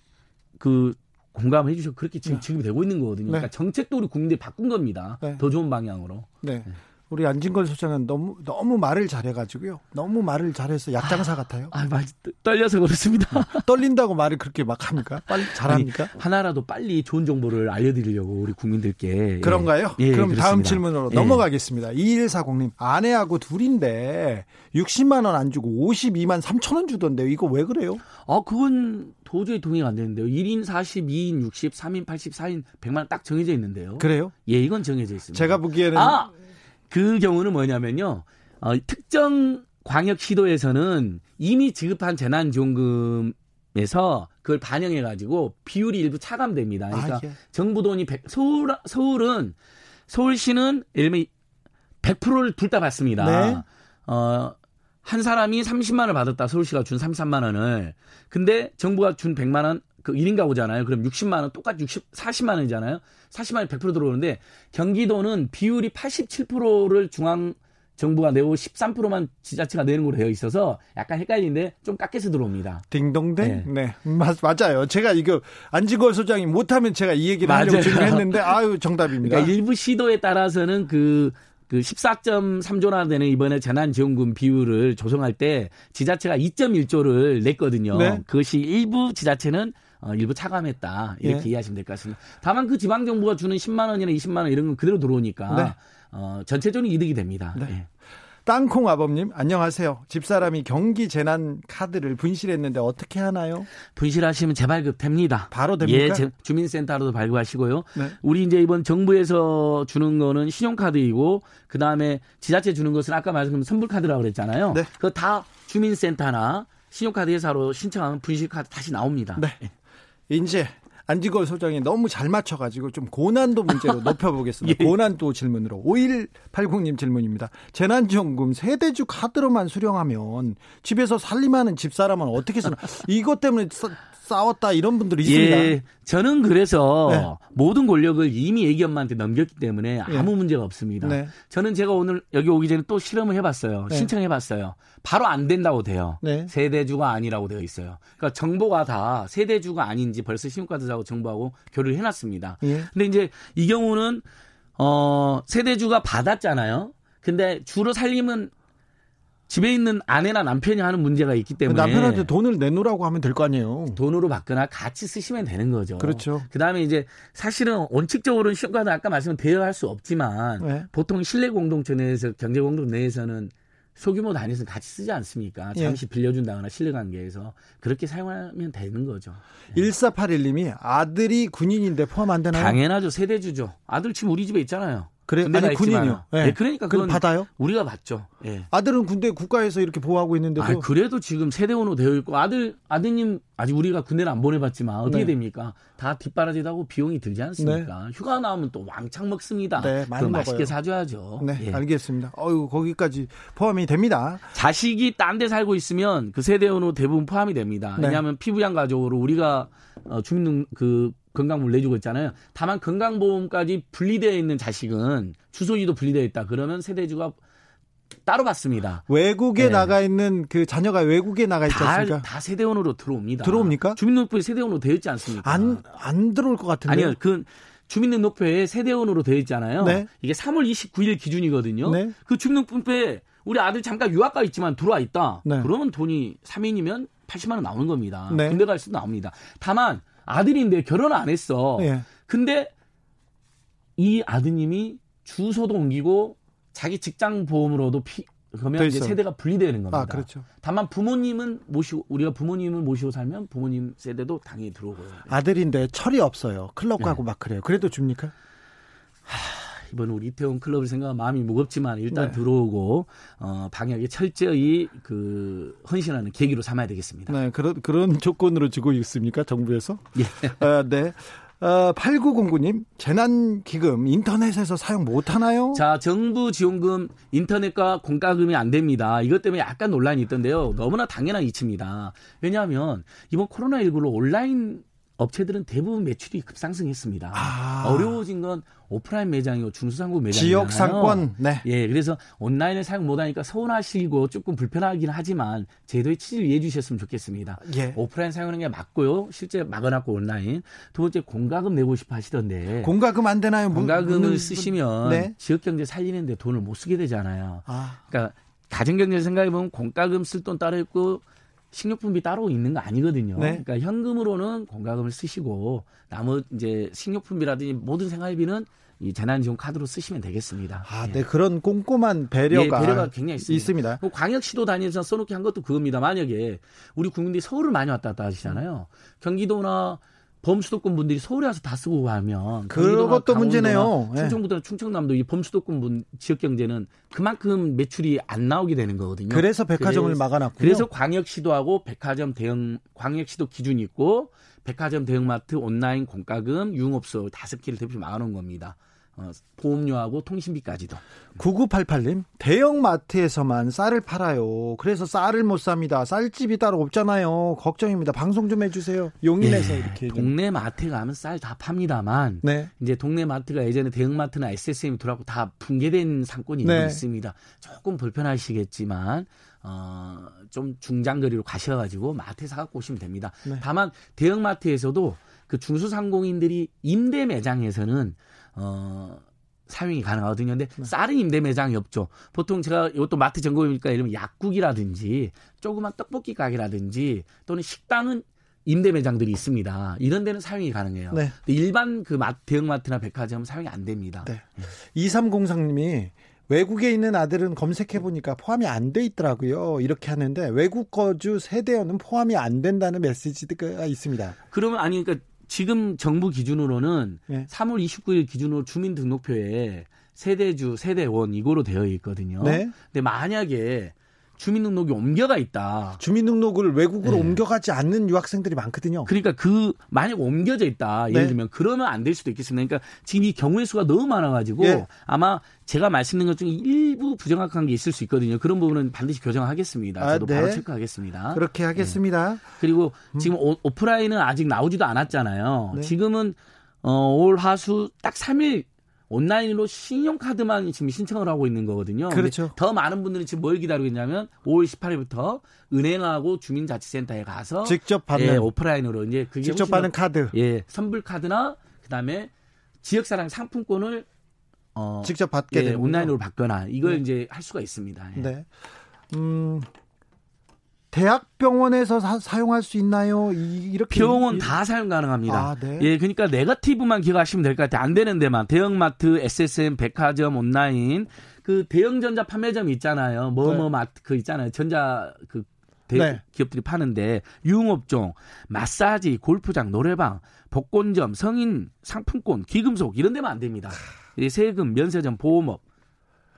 그 공감해 주셔서 그렇게 지금 네. 지금 되고 있는 거거든요. 네. 그러니까 정책도 우리 국민들이 바꾼 겁니다. 네. 더 좋은 방향으로. 네. 네. 우리 안진걸 소장은 너무 너무 말을 잘해가지고요. 너무 말을 잘해서 약장사 아, 같아요. 아, 말 떨려서 그렇습니다. 떨린다고 말을 그렇게 막 합니까? 빨리 잘합니까? 아니, 하나라도 빨리 좋은 정보를 알려드리려고 우리 국민들께. 그런가요? 예, 그럼 예, 다음 질문으로 예. 넘어가겠습니다. 2140님 아내하고 둘인데 60만 원 안 주고 52만 3천 원 주던데요. 이거 왜 그래요? 아, 그건 도저히 동의가 안 되는데요. 1인 40, 2인 60, 3인 80, 4인 100만 원 딱 정해져 있는데요. 그래요? 예, 이건 정해져 있습니다. 제가 보기에는 아! 그 경우는 뭐냐면요. 어, 특정 광역 시도에서는 이미 지급한 재난지원금에서 그걸 반영해 가지고 비율이 일부 차감됩니다. 그러니까 아, 예. 정부 돈이 100, 서울 서울은 서울시는 예를 들면 100%를 둘 다 받습니다. 네. 어, 한 사람이 30만 원을 받았다. 서울시가 준 33만 원을. 근데 정부가 준 100만 원, 그 1인 가구잖아요. 그럼 60만 원, 똑같이 60, 40만 원이잖아요. 40만 원이 100% 들어오는데 경기도는 비율이 87%를 중앙 정부가 내고 13%만 지자체가 내는 걸로 되어 있어서 약간 헷갈리는데 좀 깎여서 들어옵니다. 딩동댕? 네. 네. 맞, 맞아요. 제가 이거 안진걸 소장이 못하면 제가 이 얘기를 맞아요. 하려고 지금 했는데 아유 정답입니다. 그러니까 일부 시도에 따라서는 그, 그 14.3조나 되는 이번에 재난지원금 비율을 조성할 때 지자체가 2.1조를 냈거든요. 네. 그것이 일부 지자체는 어, 일부 차감했다 이렇게 예. 이해하시면 될 것 같습니다. 다만 그 지방 정부가 주는 10만 원이나 20만 원 이런 건 그대로 들어오니까 네. 어, 전체적인 이득이 됩니다. 네. 예. 땅콩 아범님 안녕하세요. 집사람이 경기 재난 카드를 분실했는데 어떻게 하나요? 분실하시면 재발급 됩니다. 바로 됩니까? 예, 주민센터로도 발급하시고요. 네. 우리 이제 이번 정부에서 주는 거는 신용카드이고 그 다음에 지자체 주는 것은 아까 말씀드린 선불카드라고 그랬잖아요. 네. 그거 다 주민센터나 신용카드 회사로 신청하면 분실카드 다시 나옵니다. 네. 예. 이제 안지걸 소장이 너무 잘 맞춰가지고 좀 고난도 문제로 높여보겠습니다. 예. 고난도 질문으로 5180님 질문입니다. 재난지원금 세대주 카드로만 수령하면 집에서 살림하는 집사람은 어떻게 쓰나 이것 때문에 싸웠다 이런 분들이 있습니다. 예, 저는 그래서 네. 모든 권력을 이미 애기 엄마한테 넘겼기 때문에 예. 아무 네. 문제가 없습니다. 네. 저는 제가 오늘 여기 오기 전에 또 실험을 해봤어요. 네. 신청해봤어요. 바로 안 된다고 돼요. 네. 세대주가 아니라고 되어 있어요. 그러니까 정보가 다 세대주가 아닌지 벌써 신용카드사고 정보하고 교류를 해놨습니다. 예. 근데 이제 이 경우는 어 세대주가 받았잖아요. 근데 주로 살림은 집에 있는 아내나 남편이 하는 문제가 있기 때문에 남편한테 돈을 내놓으라고 하면 될 거 아니에요. 돈으로 받거나 같이 쓰시면 되는 거죠. 그렇죠. 그다음에 이제 사실은 원칙적으로는 시험과는 아까 말씀은 대여할 수 없지만 네. 보통 실내 공동체 내에서 경제 공동 내에서는 소규모 단위에서 같이 쓰지 않습니까? 예. 잠시 예. 빌려준다거나 실내 관계에서 그렇게 사용하면 되는 거죠. 1481님이 아들이 군인인데 포함 안 되나요? 당연하죠. 세대주죠. 아들 지금 우리 집에 있잖아요. 그래 아니 군인이요. 예. 네. 그러니까 그건 받아요? 우리가 받죠. 예. 아들은 군대 국가에서 이렇게 보호하고 있는데도 아, 그래도 지금 세대원으로 되어 있고 아들 아드님 아직 우리가 군대를 안 보내봤지만 어떻게 네. 됩니까? 다 뒷바라지하고 비용이 들지 않습니까? 네. 휴가 나오면 또 왕창 먹습니다. 네, 많이 맛있게 사줘야죠. 네, 예. 알겠습니다. 어유 거기까지 포함이 됩니다. 자식이 딴 데 살고 있으면 그 세대원으로 대부분 포함이 됩니다. 네. 왜냐하면 피부양 가족으로 우리가 어, 주민 그 건강보험 내주고 있잖아요. 다만 건강보험까지 분리되어 있는 자식은 주소지도 분리되어 있다. 그러면 세대주가 따로 받습니다. 외국에 네. 나가 있는 그 자녀가 외국에 나가 있지 않습니까? 다, 다 세대원으로 들어옵니다. 들어옵니까? 주민등록부에 세대원으로 되어 있지 않습니까? 안, 안 들어올 것 같은데. 아니요. 그 주민등록부에 세대원으로 되어 있잖아요. 네. 이게 3월 29일 기준이거든요. 네. 그 주민등록부에 우리 아들 잠깐 유학가 있지만 들어와 있다. 네. 그러면 돈이 3인이면 80만 원 나오는 겁니다. 네. 군대 갈 수도 나옵니다. 다만 아들인데 결혼 안 했어. 예. 근데 이 아드님이 주소도 옮기고 자기 직장 보험으로도 피, 그러면 이제 세대가 분리되는 겁니다. 아, 그렇죠. 다만 부모님은 모시고 우리가 부모님을 모시고 살면 부모님 세대도 당연히 들어오고요. 네. 아들인데 철이 없어요. 클럽 가고 네. 막 그래요. 그래도 줍니까? 하, 이번 우리 이태원 클럽을 생각하면 마음이 무겁지만 일단 네. 들어오고 어, 방역에 철저히 그 헌신하는 계기로 삼아야 되겠습니다. 네, 그런 그런 조건으로 주고 있습니까 정부에서? 예. 아, 네. 어, 8909님, 재난기금 인터넷에서 사용 못하나요? 자, 정부 지원금 인터넷과 공과금이 안 됩니다. 이것 때문에 약간 논란이 있던데요. 너무나 당연한 이치입니다. 왜냐하면 이번 코로나19로 온라인 업체들은 대부분 매출이 급상승했습니다. 아. 어려워진 건 오프라인 매장이고 중소상공 매장이잖아요. 지역 상권. 네. 예, 그래서 온라인을 사용 못하니까 서운하시고 조금 불편하긴 하지만 제도의 취지를 이해해 주셨으면 좋겠습니다. 예. 오프라인 사용하는 게 맞고요. 실제 막아놨고 온라인. 두 번째 공과금 내고 싶어 하시던데. 공과금 안 되나요? 공과금을 문, 쓰시면 네. 지역 경제 살리는데 돈을 못 쓰게 되잖아요. 아. 그러니까 가정 경제 생각해 보면 공과금 쓸 돈 따로 있고 식료품비 따로 있는 거 아니거든요. 네. 그러니까 현금으로는 공과금을 쓰시고 나머지 이제 식료품비라든지 모든 생활비는 이 재난지원 카드로 쓰시면 되겠습니다. 아, 예. 네 그런 꼼꼼한 배려가, 예, 배려가 굉장히 있습니다. 있습니다. 광역시도 다니면서 써놓기 한 것도 그겁니다. 만약에 우리 국민들이 서울을 많이 왔다 갔다 하시잖아요. 경기도나 범수도권 분들이 서울에 와서 다 쓰고 가면 그것도 문제네요. 예. 충청부터 충청남도 이 범수도권 분 지역 경제는 그만큼 매출이 안 나오게 되는 거거든요. 그래서 백화점을 그래서, 막아놨고요. 그래서 광역시도하고 백화점 대형 광역시도 기준이 있고 백화점 대형마트 온라인 공과금 유흥업소 다섯 개를 대표 막아놓은 겁니다. 어, 보험료하고 통신비까지도. 9988님, 대형마트에서만 쌀을 팔아요. 그래서 쌀을 못 삽니다. 쌀집이 따로 없잖아요. 걱정입니다. 방송 좀 해주세요. 용인에서 예, 이렇게. 동네 마트 가면 쌀 다 팝니다만, 네. 이제 동네 마트가 예전에 대형마트나 SSM이 들어가고 다 붕괴된 상권이 네. 있습니다. 조금 불편하시겠지만, 어, 좀 중장거리로 가셔가지고 마트에 사갖고 오시면 됩니다. 네. 다만 대형마트에서도 그 중소상공인들이 임대 매장에서는 어, 사용이 가능하거든요. 근데 네. 쌀은 임대 매장이 없죠. 보통 제가 이것도 마트 점검이니까 이러면 약국이라든지 조그만 떡볶이 가게라든지 또는 식당은 임대 매장들이 있습니다. 이런 데는 사용이 가능해요. 네. 일반 그 대형 마트나 백화점은 사용이 안 됩니다. 네. 2303님이 외국에 있는 아들은 검색해 보니까 포함이 안 돼 있더라고요. 이렇게 하는데 외국 거주 세대원은 포함이 안 된다는 메시지가 있습니다. 그러면 아니 그러니까 지금 정부 기준으로는 네. 3월 29일 기준으로 주민등록표에 세대주, 세대원 이거로 되어 있거든요. 네. 근데 만약에 주민등록이 옮겨가 있다. 주민등록을 외국으로 네. 옮겨가지 않는 유학생들이 많거든요. 그러니까 그 만약 옮겨져 있다. 예를 네. 들면 그러면 안 될 수도 있겠습니다. 그러니까 지금 이 경우의 수가 너무 많아가지고 네. 아마 제가 말씀드린 것 중에 일부 부정확한 게 있을 수 있거든요. 그런 부분은 반드시 교정하겠습니다. 아, 저도 아, 바로 체크하겠습니다. 그렇게 하겠습니다. 네. 그리고 음. 지금 오, 오프라인은 아직 나오지도 않았잖아요. 네. 지금은 어, 올 하수 딱 3일 온라인으로 신용카드만 지금 신청을 하고 있는 거거든요. 그렇죠. 더 많은 분들이 지금 뭘 기다리고 있냐면 5월 18일부터 은행하고 주민자치센터에 가서 직접 받는 예, 오프라인으로 이제 그게 직접 받는 카드. 예, 선불 카드나 그다음에 지역 사랑 상품권을 어, 직접 받게 예, 온라인으로 받거나 이걸 네. 이제 할 수가 있습니다. 예. 네. 음, 대학병원에서 사, 용할수 있나요? 이 렇게 병원 다 사용 가능합니다. 아, 네. 예, 그러니까 네거티브만 기억하시면 될 것 같아요. 안 되는 데만 대형마트, SSM, 백화점, 온라인 그 대형 전자 판매점 있잖아요. 뭐뭐 네. 마트 그 있잖아요. 전자 그 대, 네. 기업들이 파는데 유흥업종, 마사지, 골프장, 노래방, 복권점, 성인 상품권, 기금속 이런 데만 안 됩니다. 세금, 면세점, 보험업,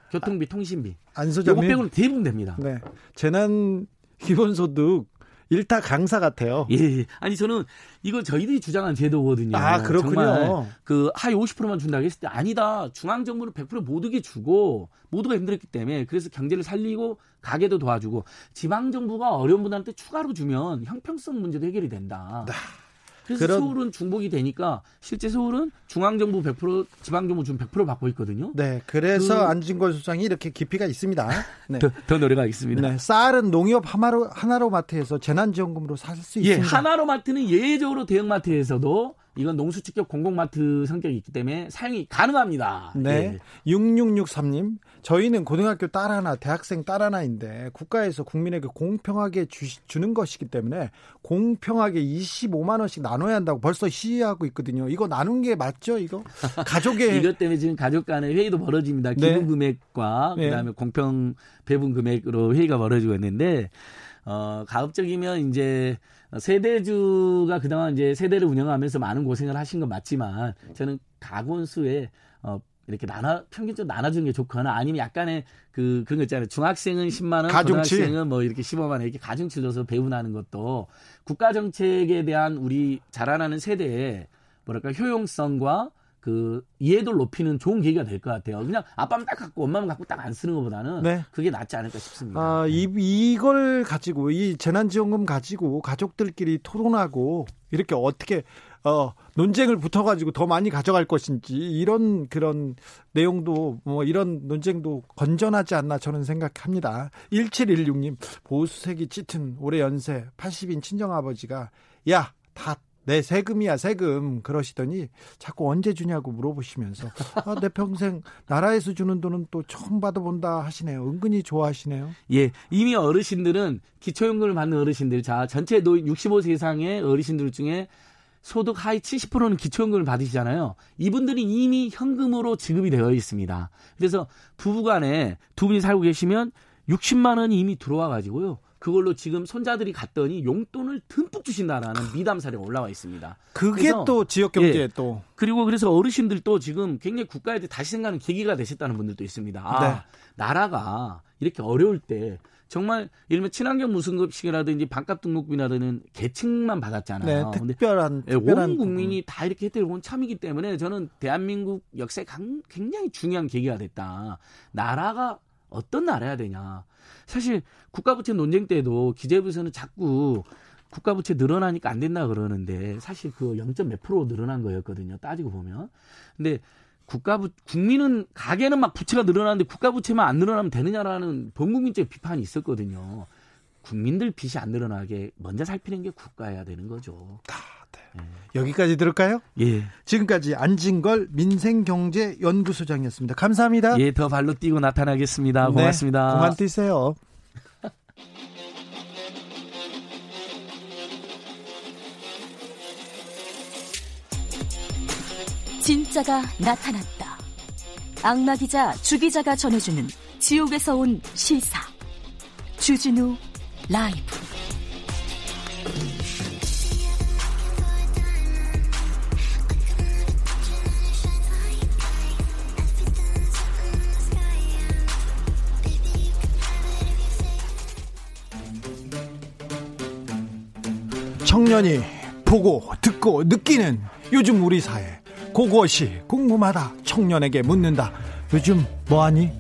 교통비, 통신비. 안소장님. 빼고는 대부분 됩니다. 네. 재난 기본소득 일타 강사 같아요. 예, 예. 아니 저는 이거 저희들이 주장한 제도거든요. 아 그렇군요. 그 하위 50%만 준다고 했을 때 아니다. 중앙 정부는 100% 모두게 주고 모두가 힘들었기 때문에 그래서 경제를 살리고 가게도 도와주고 지방 정부가 어려운 분들한테 추가로 주면 형평성 문제도 해결이 된다. 네. 그래서 그런... 서울은 중복이 되니까 실제 서울은 중앙정부 100% 지방정부 준 100% 받고 있거든요. 네, 그래서 그... 안진걸 수장이 이렇게 깊이가 있습니다. 네. 더, 더 노래가 있습니다. 네, 쌀은 농협 하나로, 하나로마트에서 재난지원금으로 살 수 있습니다. 예, 하나로마트는 예외적으로 대형마트에서도 이건 농수축격 공공마트 성격이 있기 때문에 사용이 가능합니다. 네. 예. 6663님, 저희는 고등학교 딸 하나, 대학생 딸 하나인데 국가에서 국민에게 공평하게 주, 는 것이기 때문에 공평하게 25만 원씩 나눠야 한다고 벌써 시위하고 있거든요. 이거 나눈 게 맞죠? 이거 가족의 이것 때문에 지금 가족 간의 회의도 벌어집니다. 네. 기본 금액과 네. 그다음에 공평 배분 금액으로 회의가 벌어지고 있는데 어, 가급적이면 이제 세대주가 그동안 이제 세대를 운영하면서 많은 고생을 하신 건 맞지만 저는 가군수에 어, 이렇게 나눠 평균적으로 나눠주는 게 좋거나 아니면 약간의 그 그런 거 있잖아요. 중학생은 10만 원, 가중치. 고등학생은 뭐 이렇게 15만 원 이렇게 가중치 줘서 배분하는 것도 국가 정책에 대한 우리 자라나는 세대의 뭐랄까 효용성과 그 이해도를 높이는 좋은 계기가 될 것 같아요. 그냥 아빠만 딱 갖고 엄마만 갖고 딱 안 쓰는 것보다는 네. 그게 낫지 않을까 싶습니다. 아, 이, 이걸 가지고 이 재난지원금 가지고 가족들끼리 토론하고 이렇게 어떻게 어, 논쟁을 붙어가지고 더 많이 가져갈 것인지 이런 그런 내용도 뭐 이런 논쟁도 건전하지 않나 저는 생각합니다. 1716님 보수색이 짙은 올해 연세 80인 친정아버지가 야 다 내 세금이야 세금 그러시더니 자꾸 언제 주냐고 물어보시면서 아, 내 평생 나라에서 주는 돈은 또 처음 받아본다 하시네요. 은근히 좋아하시네요. 예, 이미 어르신들은 기초연금을 받는 어르신들 자 전체 노 65세 이상의 어르신들 중에 소득 하위 70%는 기초연금을 받으시잖아요. 이분들이 이미 현금으로 지급이 되어 있습니다. 그래서 부부간에 두 분이 살고 계시면 60만 원이 이미 들어와 가지고요. 그걸로 지금 손자들이 갔더니 용돈을 듬뿍 주신다라는 미담 사례가 올라와 있습니다. 그게 또 지역 경제에 예, 또 그리고 그래서 어르신들도 지금 굉장히 국가에 대해 다시 생각하는 계기가 되셨다는 분들도 있습니다. 아, 네. 나라가 이렇게 어려울 때 정말 이러면 친환경 무승급식이라든지 반값 등록비라든지 계층만 받았잖아요. 네, 특별한, 근데 특별한 온 국민이 다 이렇게 혜택을 본 참이기 때문에 저는 대한민국 역사에 굉장히 중요한 계기가 됐다. 나라가 어떤 나라야 되냐. 사실 국가부채 논쟁 때도 기재부에서는 자꾸 국가부채 늘어나니까 안 된다 그러는데 사실 그 0. 몇 프로 늘어난 거였거든요. 따지고 보면. 근데 국가부 국민은 가게는 막 부채가 늘어나는데 국가부채만 안 늘어나면 되느냐라는 범국민적 비판이 있었거든요. 국민들 빚이 안 늘어나게 먼저 살피는 게 국가여야 되는 거죠. 여기까지 들을까요? 예. 지금까지 안진걸 민생경제연구소장이었습니다. 감사합니다. 예, 더 발로 뛰고 나타나겠습니다. 네, 고맙습니다. 네, 그만 뛰세요. 진짜가 나타났다. 악마 기자 주 기자가 전해주는 지옥에서 온 실사. 주진우 라이브. 청년이 보고 듣고 느끼는 요즘 우리 사회 그것이 궁금하다 청년에게 묻는다 요즘 뭐하니?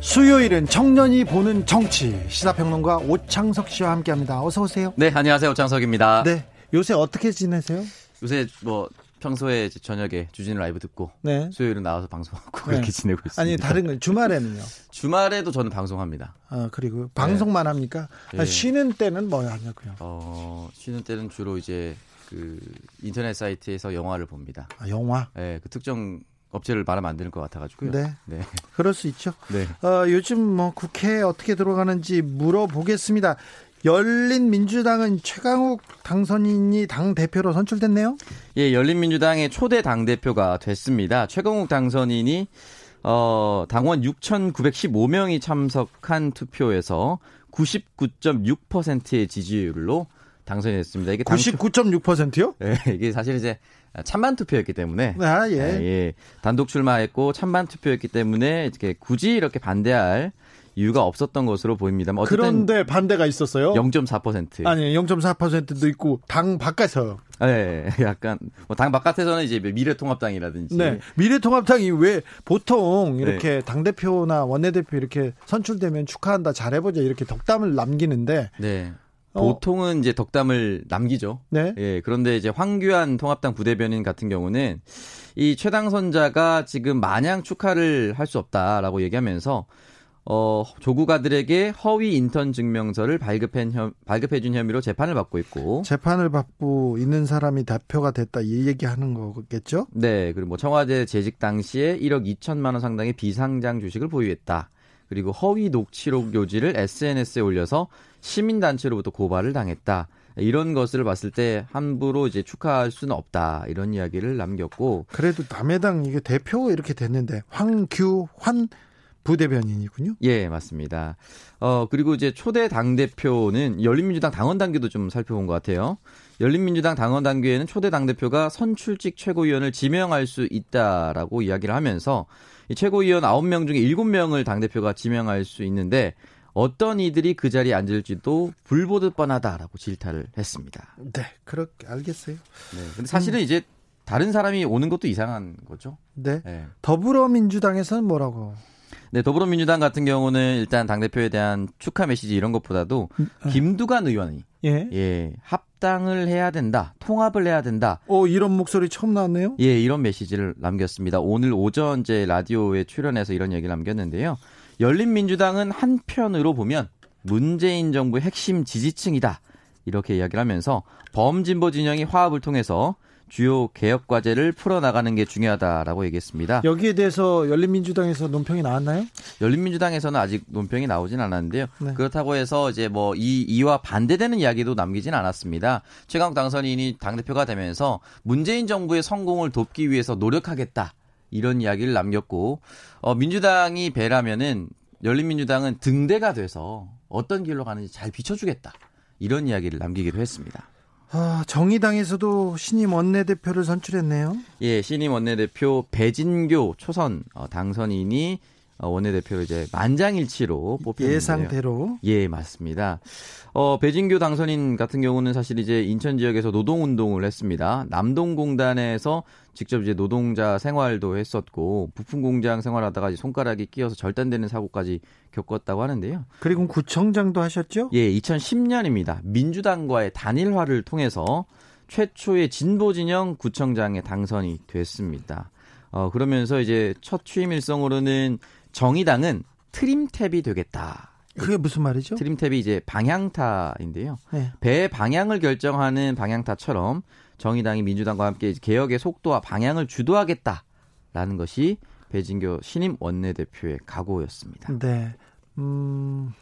수요일은 청년이 보는 정치 시사평론가 오창석 씨와 함께합니다. 어서 오세요. 네, 안녕하세요. 오창석입니다. 네, 요새 어떻게 지내세요? 요새 뭐 평소에 저녁에 주진우 라이브 듣고 네. 수요일은 나와서 방송하고 네. 그렇게 지내고 있습니다. 아니 다른 건 주말에는요? 주말에도 저는 방송합니다. 아 그리고 방송만 네. 합니까? 네. 아, 쉬는 때는 뭐 하냐고요? 어 쉬는 때는 주로 이제 그 인터넷 사이트에서 영화를 봅니다. 아, 영화? 네, 그 특정 업체를 말하면 안 되는 것 같아가지고요. 네. 네. 그럴 수 있죠. 네. 어, 요즘 뭐 국회에 어떻게 들어가는지 물어보겠습니다. 열린 민주당은 최강욱 당선인이 당 대표로 선출됐네요. 예, 열린 민주당의 초대 당 대표가 됐습니다. 최강욱 당선인이 어, 당원 6,915명이 참석한 투표에서 99.6%의 지지율로 당선이 됐습니다. 이게 99.6%요? 네, 이게 사실 이제 찬반 투표였기 때문에 아, 예. 예, 예. 단독 출마했고 찬반 투표였기 때문에 이렇게 굳이 이렇게 반대할 이유가 없었던 것으로 보입니다. 그런데 반대가 있었어요? 0.4%. 아니, 0.4%도 있고 당 바깥에서. 네, 약간 뭐 당 바깥에서는 이제 미래통합당이라든지. 네, 미래통합당이 왜 보통 이렇게 네. 당 대표나 원내대표 이렇게 선출되면 축하한다, 잘해보자 이렇게 덕담을 남기는데. 네. 어. 보통은 이제 덕담을 남기죠. 네. 예, 그런데 이제 황교안 통합당 부대변인 같은 경우는 이 최당선자가 지금 마냥 축하를 할 수 없다라고 얘기하면서 어, 조국 아들에게 허위 인턴 증명서를 발급한 혐, 발급해준 혐의로 재판을 받고 있고 재판을 받고 있는 사람이 대표가 됐다 이 얘기하는 거겠죠? 네, 그리고 뭐 청와대 재직 당시에 1억 2천만 원 상당의 비상장 주식을 보유했다. 그리고 허위 녹취록 요지를 SNS에 올려서 시민 단체로부터 고발을 당했다. 이런 것을 봤을 때 함부로 이제 축하할 수는 없다 이런 이야기를 남겼고 그래도 남해당 이게 대표 이렇게 됐는데 황규환 부대변인이군요. 예, 맞습니다. 어, 그리고 이제 초대 당대표는 열린민주당 당원당규도 좀 살펴본 것 같아요. 열린민주당 당원당규에는 초대 당대표가 선출직 최고위원을 지명할 수 있다라고 이야기를 하면서 이 최고위원 9명 중에 7명을 당대표가 지명할 수 있는데 어떤 이들이 그 자리에 앉을지도 불보듯 뻔하다라고 질타를 했습니다. 네, 그렇게 알겠어요. 네, 근데 사실은 음. 이제 다른 사람이 오는 것도 이상한 거죠. 네. 네. 더불어민주당에서는 뭐라고 네, 더불어민주당 같은 경우는 일단 당대표에 대한 축하 메시지 이런 것보다도 음, 네. 김두관 의원이 예. 예, 합당을 해야 된다, 통합을 해야 된다. 어, 이런 목소리 처음 나왔네요? 예, 이런 메시지를 남겼습니다. 오늘 오전 제 라디오에 출연해서 이런 얘기를 남겼는데요. 열린민주당은 한편으로 보면 문재인 정부의 핵심 지지층이다. 이렇게 이야기를 하면서 범진보 진영이 화합을 통해서 주요 개혁 과제를 풀어나가는 게 중요하다라고 얘기했습니다. 여기에 대해서 열린민주당에서 논평이 나왔나요? 열린민주당에서는 아직 논평이 나오진 않았는데요. 네. 그렇다고 해서 이제 뭐 이 이와 반대되는 이야기도 남기진 않았습니다. 최강 당선인이 당 대표가 되면서 문재인 정부의 성공을 돕기 위해서 노력하겠다. 이런 이야기를 남겼고 어, 민주당이 배라면은 열린민주당은 등대가 돼서 어떤 길로 가는지 잘 비춰주겠다. 이런 이야기를 남기기도 했습니다. 아, 정의당에서도 신임 원내대표를 선출했네요. 예, 신임 원내대표 배진교 초선 어, 당선인이 어, 원내대표로 이제 만장일치로 뽑혔는데요. 예상대로. 예, 맞습니다. 어, 배진교 당선인 같은 경우는 사실 이제 인천 지역에서 노동 운동을 했습니다. 남동공단에서 직접 이제 노동자 생활도 했었고, 부품 공장 생활하다가 이제 손가락이 끼어서 절단되는 사고까지 겪었다고 하는데요. 그리고 구청장도 하셨죠? 예, 2010년입니다. 민주당과의 단일화를 통해서 최초의 진보 진영 구청장에 당선이 됐습니다. 어, 그러면서 이제 첫 취임 일성으로는 정의당은 트림탭이 되겠다. 그게 무슨 말이죠? 트림탭이 이제 방향타인데요. 네. 배 방향을 결정하는 방향타처럼 정의당이 민주당과 함께 개혁의 속도와 방향을 주도하겠다라는 것이 배진교 신임 원내대표의 각오였습니다. 네. 음.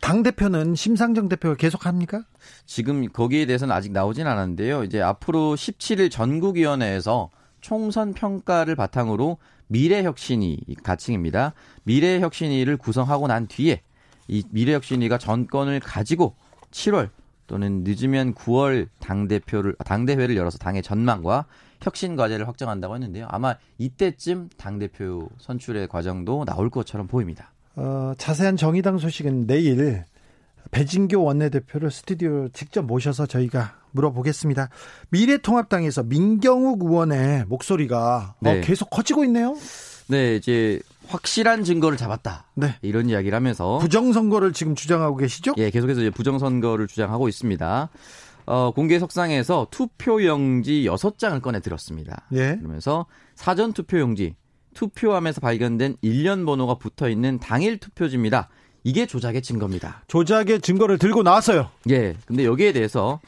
당 대표는 심상정 대표가 계속 합니까? 지금 거기에 대해서는 아직 나오진 않았는데요. 이제 앞으로 17일 전국위원회에서 총선 평가를 바탕으로 미래혁신위 가칭입니다. 미래혁신위를 구성하고 난 뒤에 이 미래혁신위가 전권을 가지고 7월 또는 늦으면 9월 당 대표를 당 대회를 열어서 당의 전망과 혁신 과제를 확정한다고 했는데요. 아마 이때쯤 당 대표 선출의 과정도 나올 것처럼 보입니다. 어, 자세한 정의당 소식은 내일 배진교 원내대표를 스튜디오 직접 모셔서 저희가 물어보겠습니다. 미래통합당에서 민경욱 의원의 목소리가 어, 네. 어, 계속 커지고 있네요. 네, 이제 확실한 증거를 잡았다. 네. 이런 이야기를 하면서 부정선거를 지금 주장하고 계시죠? 예, 계속해서 이제 부정선거를 주장하고 있습니다. 어, 공개 석상에서 투표용지 6장을 꺼내 들었습니다. 예. 그러면서 사전 투표용지, 투표함에서 발견된 일련 번호가 붙어 있는 당일 투표지입니다. 이게 조작의 증거입니다. 조작의 증거를 들고 나왔어요. 예. 근데 여기에 대해서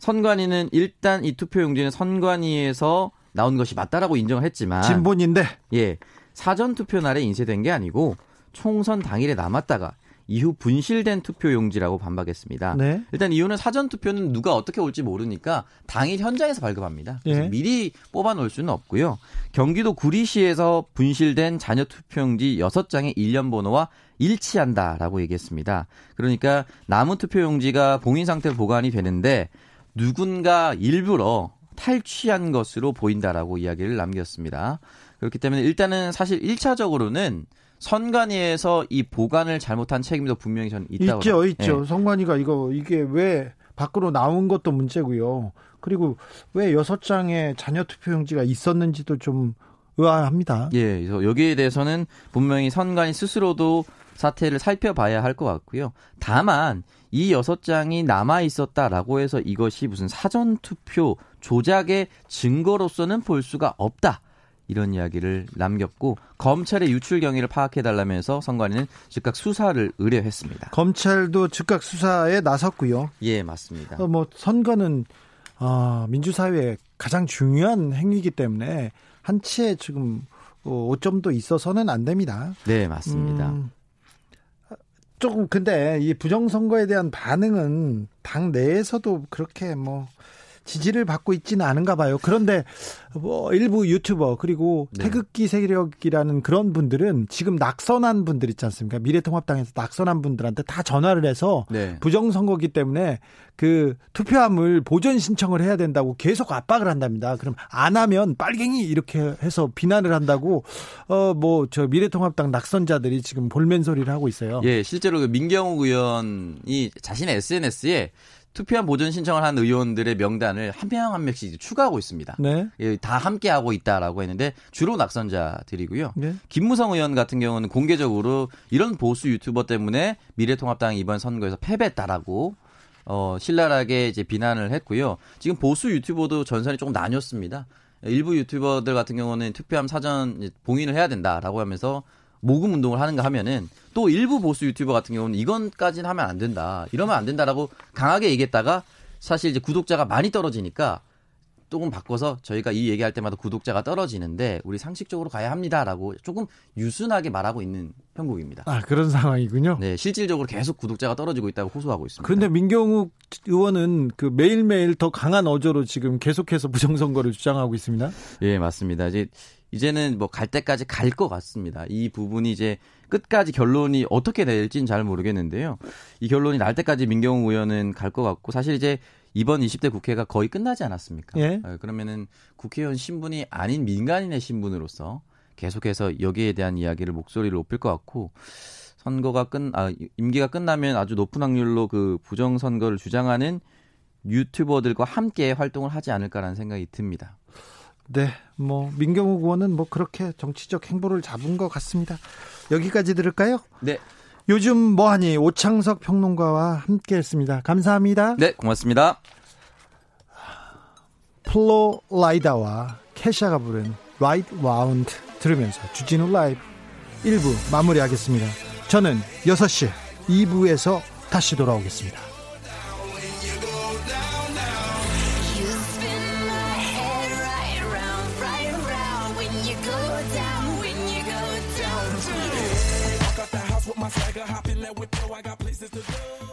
선관위는 일단 이 투표용지는 선관위에서 나온 것이 맞다라고 인정을 했지만 진본인데 예 사전 투표 날에 인쇄된 게 아니고 총선 당일에 남았다가 이후 분실된 투표 용지라고 반박했습니다. 네. 일단 이유는 사전 투표는 누가 어떻게 올지 모르니까 당일 현장에서 발급합니다. 네. 미리 뽑아 놓을 수는 없고요. 경기도 구리시에서 분실된 자녀 투표용지 6장의 일련 번호와 일치한다라고 얘기했습니다. 그러니까 남은 투표용지가 봉인 상태로 보관이 되는데 누군가 일부러 탈취한 것으로 보인다라고 이야기를 남겼습니다. 그렇기 때문에 일단은 사실 1차적으로는 선관위에서 이 보관을 잘못한 책임도 분명히 저는 있다고 있죠, 있죠. 네. 선관위가 이거 이게 왜 밖으로 나온 것도 문제고요. 그리고 왜 여섯 장의 자녀 투표용지가 있었는지도 좀 의아합니다. 예, 그래서 여기에 대해서는 분명히 선관위 스스로도 사태를 살펴봐야 할 것 같고요. 다만 이 여섯 장이 남아 있었다라고 해서 이것이 무슨 사전 투표 조작의 증거로서는 볼 수가 없다. 이런 이야기를 남겼고 검찰의 유출 경위를 파악해 달라면서 선관위는 즉각 수사를 의뢰했습니다. 검찰도 즉각 수사에 나섰고요. 예, 맞습니다. 어, 뭐 선거는 어, 민주사회의 가장 중요한 행위이기 때문에 한치의 지금 어, 오점도 있어서는 안 됩니다. 네, 맞습니다. 음, 조금 근데 이 부정선거에 대한 반응은 당 내에서도 그렇게 뭐 지지를 받고 있지는 않은가 봐요. 그런데 뭐 일부 유튜버 그리고 네. 태극기 세력이라는 그런 분들은 지금 낙선한 분들 있지 않습니까? 미래통합당에서 낙선한 분들한테 다 전화를 해서 네. 부정선거기 때문에 그 투표함을 보존 신청을 해야 된다고 계속 압박을 한답니다. 그럼 안 하면 빨갱이 이렇게 해서 비난을 한다고 어 뭐 저 미래통합당 낙선자들이 지금 볼멘 소리를 하고 있어요. 예, 실제로 그 민경욱 의원이 자신의 SNS에 투표함 보존 신청을 한 의원들의 명단을 한 명 한 명씩 추가하고 있습니다. 네. 예, 다 함께 하고 있다라고 했는데 주로 낙선자들이고요. 네. 김무성 의원 같은 경우는 공개적으로 이런 보수 유튜버 때문에 미래통합당이 이번 선거에서 패배했다라고 어, 신랄하게 이제 비난을 했고요. 지금 보수 유튜버도 전선이 조금 나뉘었습니다. 일부 유튜버들 같은 경우는 투표함 사전 봉인을 해야 된다라고 하면서 모금 운동을 하는가 하면은 또 일부 보수 유튜버 같은 경우는 이건까지는 하면 안 된다. 이러면 안 된다라고 강하게 얘기했다가 사실 이제 구독자가 많이 떨어지니까 조금 바꿔서 저희가 이 얘기할 때마다 구독자가 떨어지는데 우리 상식적으로 가야 합니다라고 조금 유순하게 말하고 있는 형국입니다. 아 그런 상황이군요. 네, 실질적으로 계속 구독자가 떨어지고 있다고 호소하고 있습니다. 그런데 민경욱 의원은 그 매일매일 더 강한 어조로 지금 계속해서 부정선거를 주장하고 있습니다. 예, 맞습니다. 이제 이제는 뭐 갈 때까지 갈 것 같습니다. 이 부분이 이제 끝까지 결론이 어떻게 될지는 잘 모르겠는데요. 이 결론이 날 때까지 민경욱 의원은 갈 것 같고 사실 이제 이번 20대 국회가 거의 끝나지 않았습니까? 예? 어, 그러면은 국회의원 신분이 아닌 민간인의 신분으로서 계속해서 여기에 대한 이야기를 목소리를 높일 것 같고 선거가 끝, 아, 임기가 끝나면 아주 높은 확률로 그 부정 선거를 주장하는 유튜버들과 함께 활동을 하지 않을까라는 생각이 듭니다. 네, 뭐 민경욱 의원은 뭐 그렇게 정치적 행보를 잡은 것 같습니다. 여기까지 들을까요? 네. 요즘 뭐하니 오창석 평론가와 함께했습니다. 감사합니다. 네, 고맙습니다. Flo Rida와 Kesha가 부른 Right Round 들으면서 주진우 라이브 1부 마무리하겠습니다. 저는 6시 2부에서 다시 돌아오겠습니다. That I got places to go.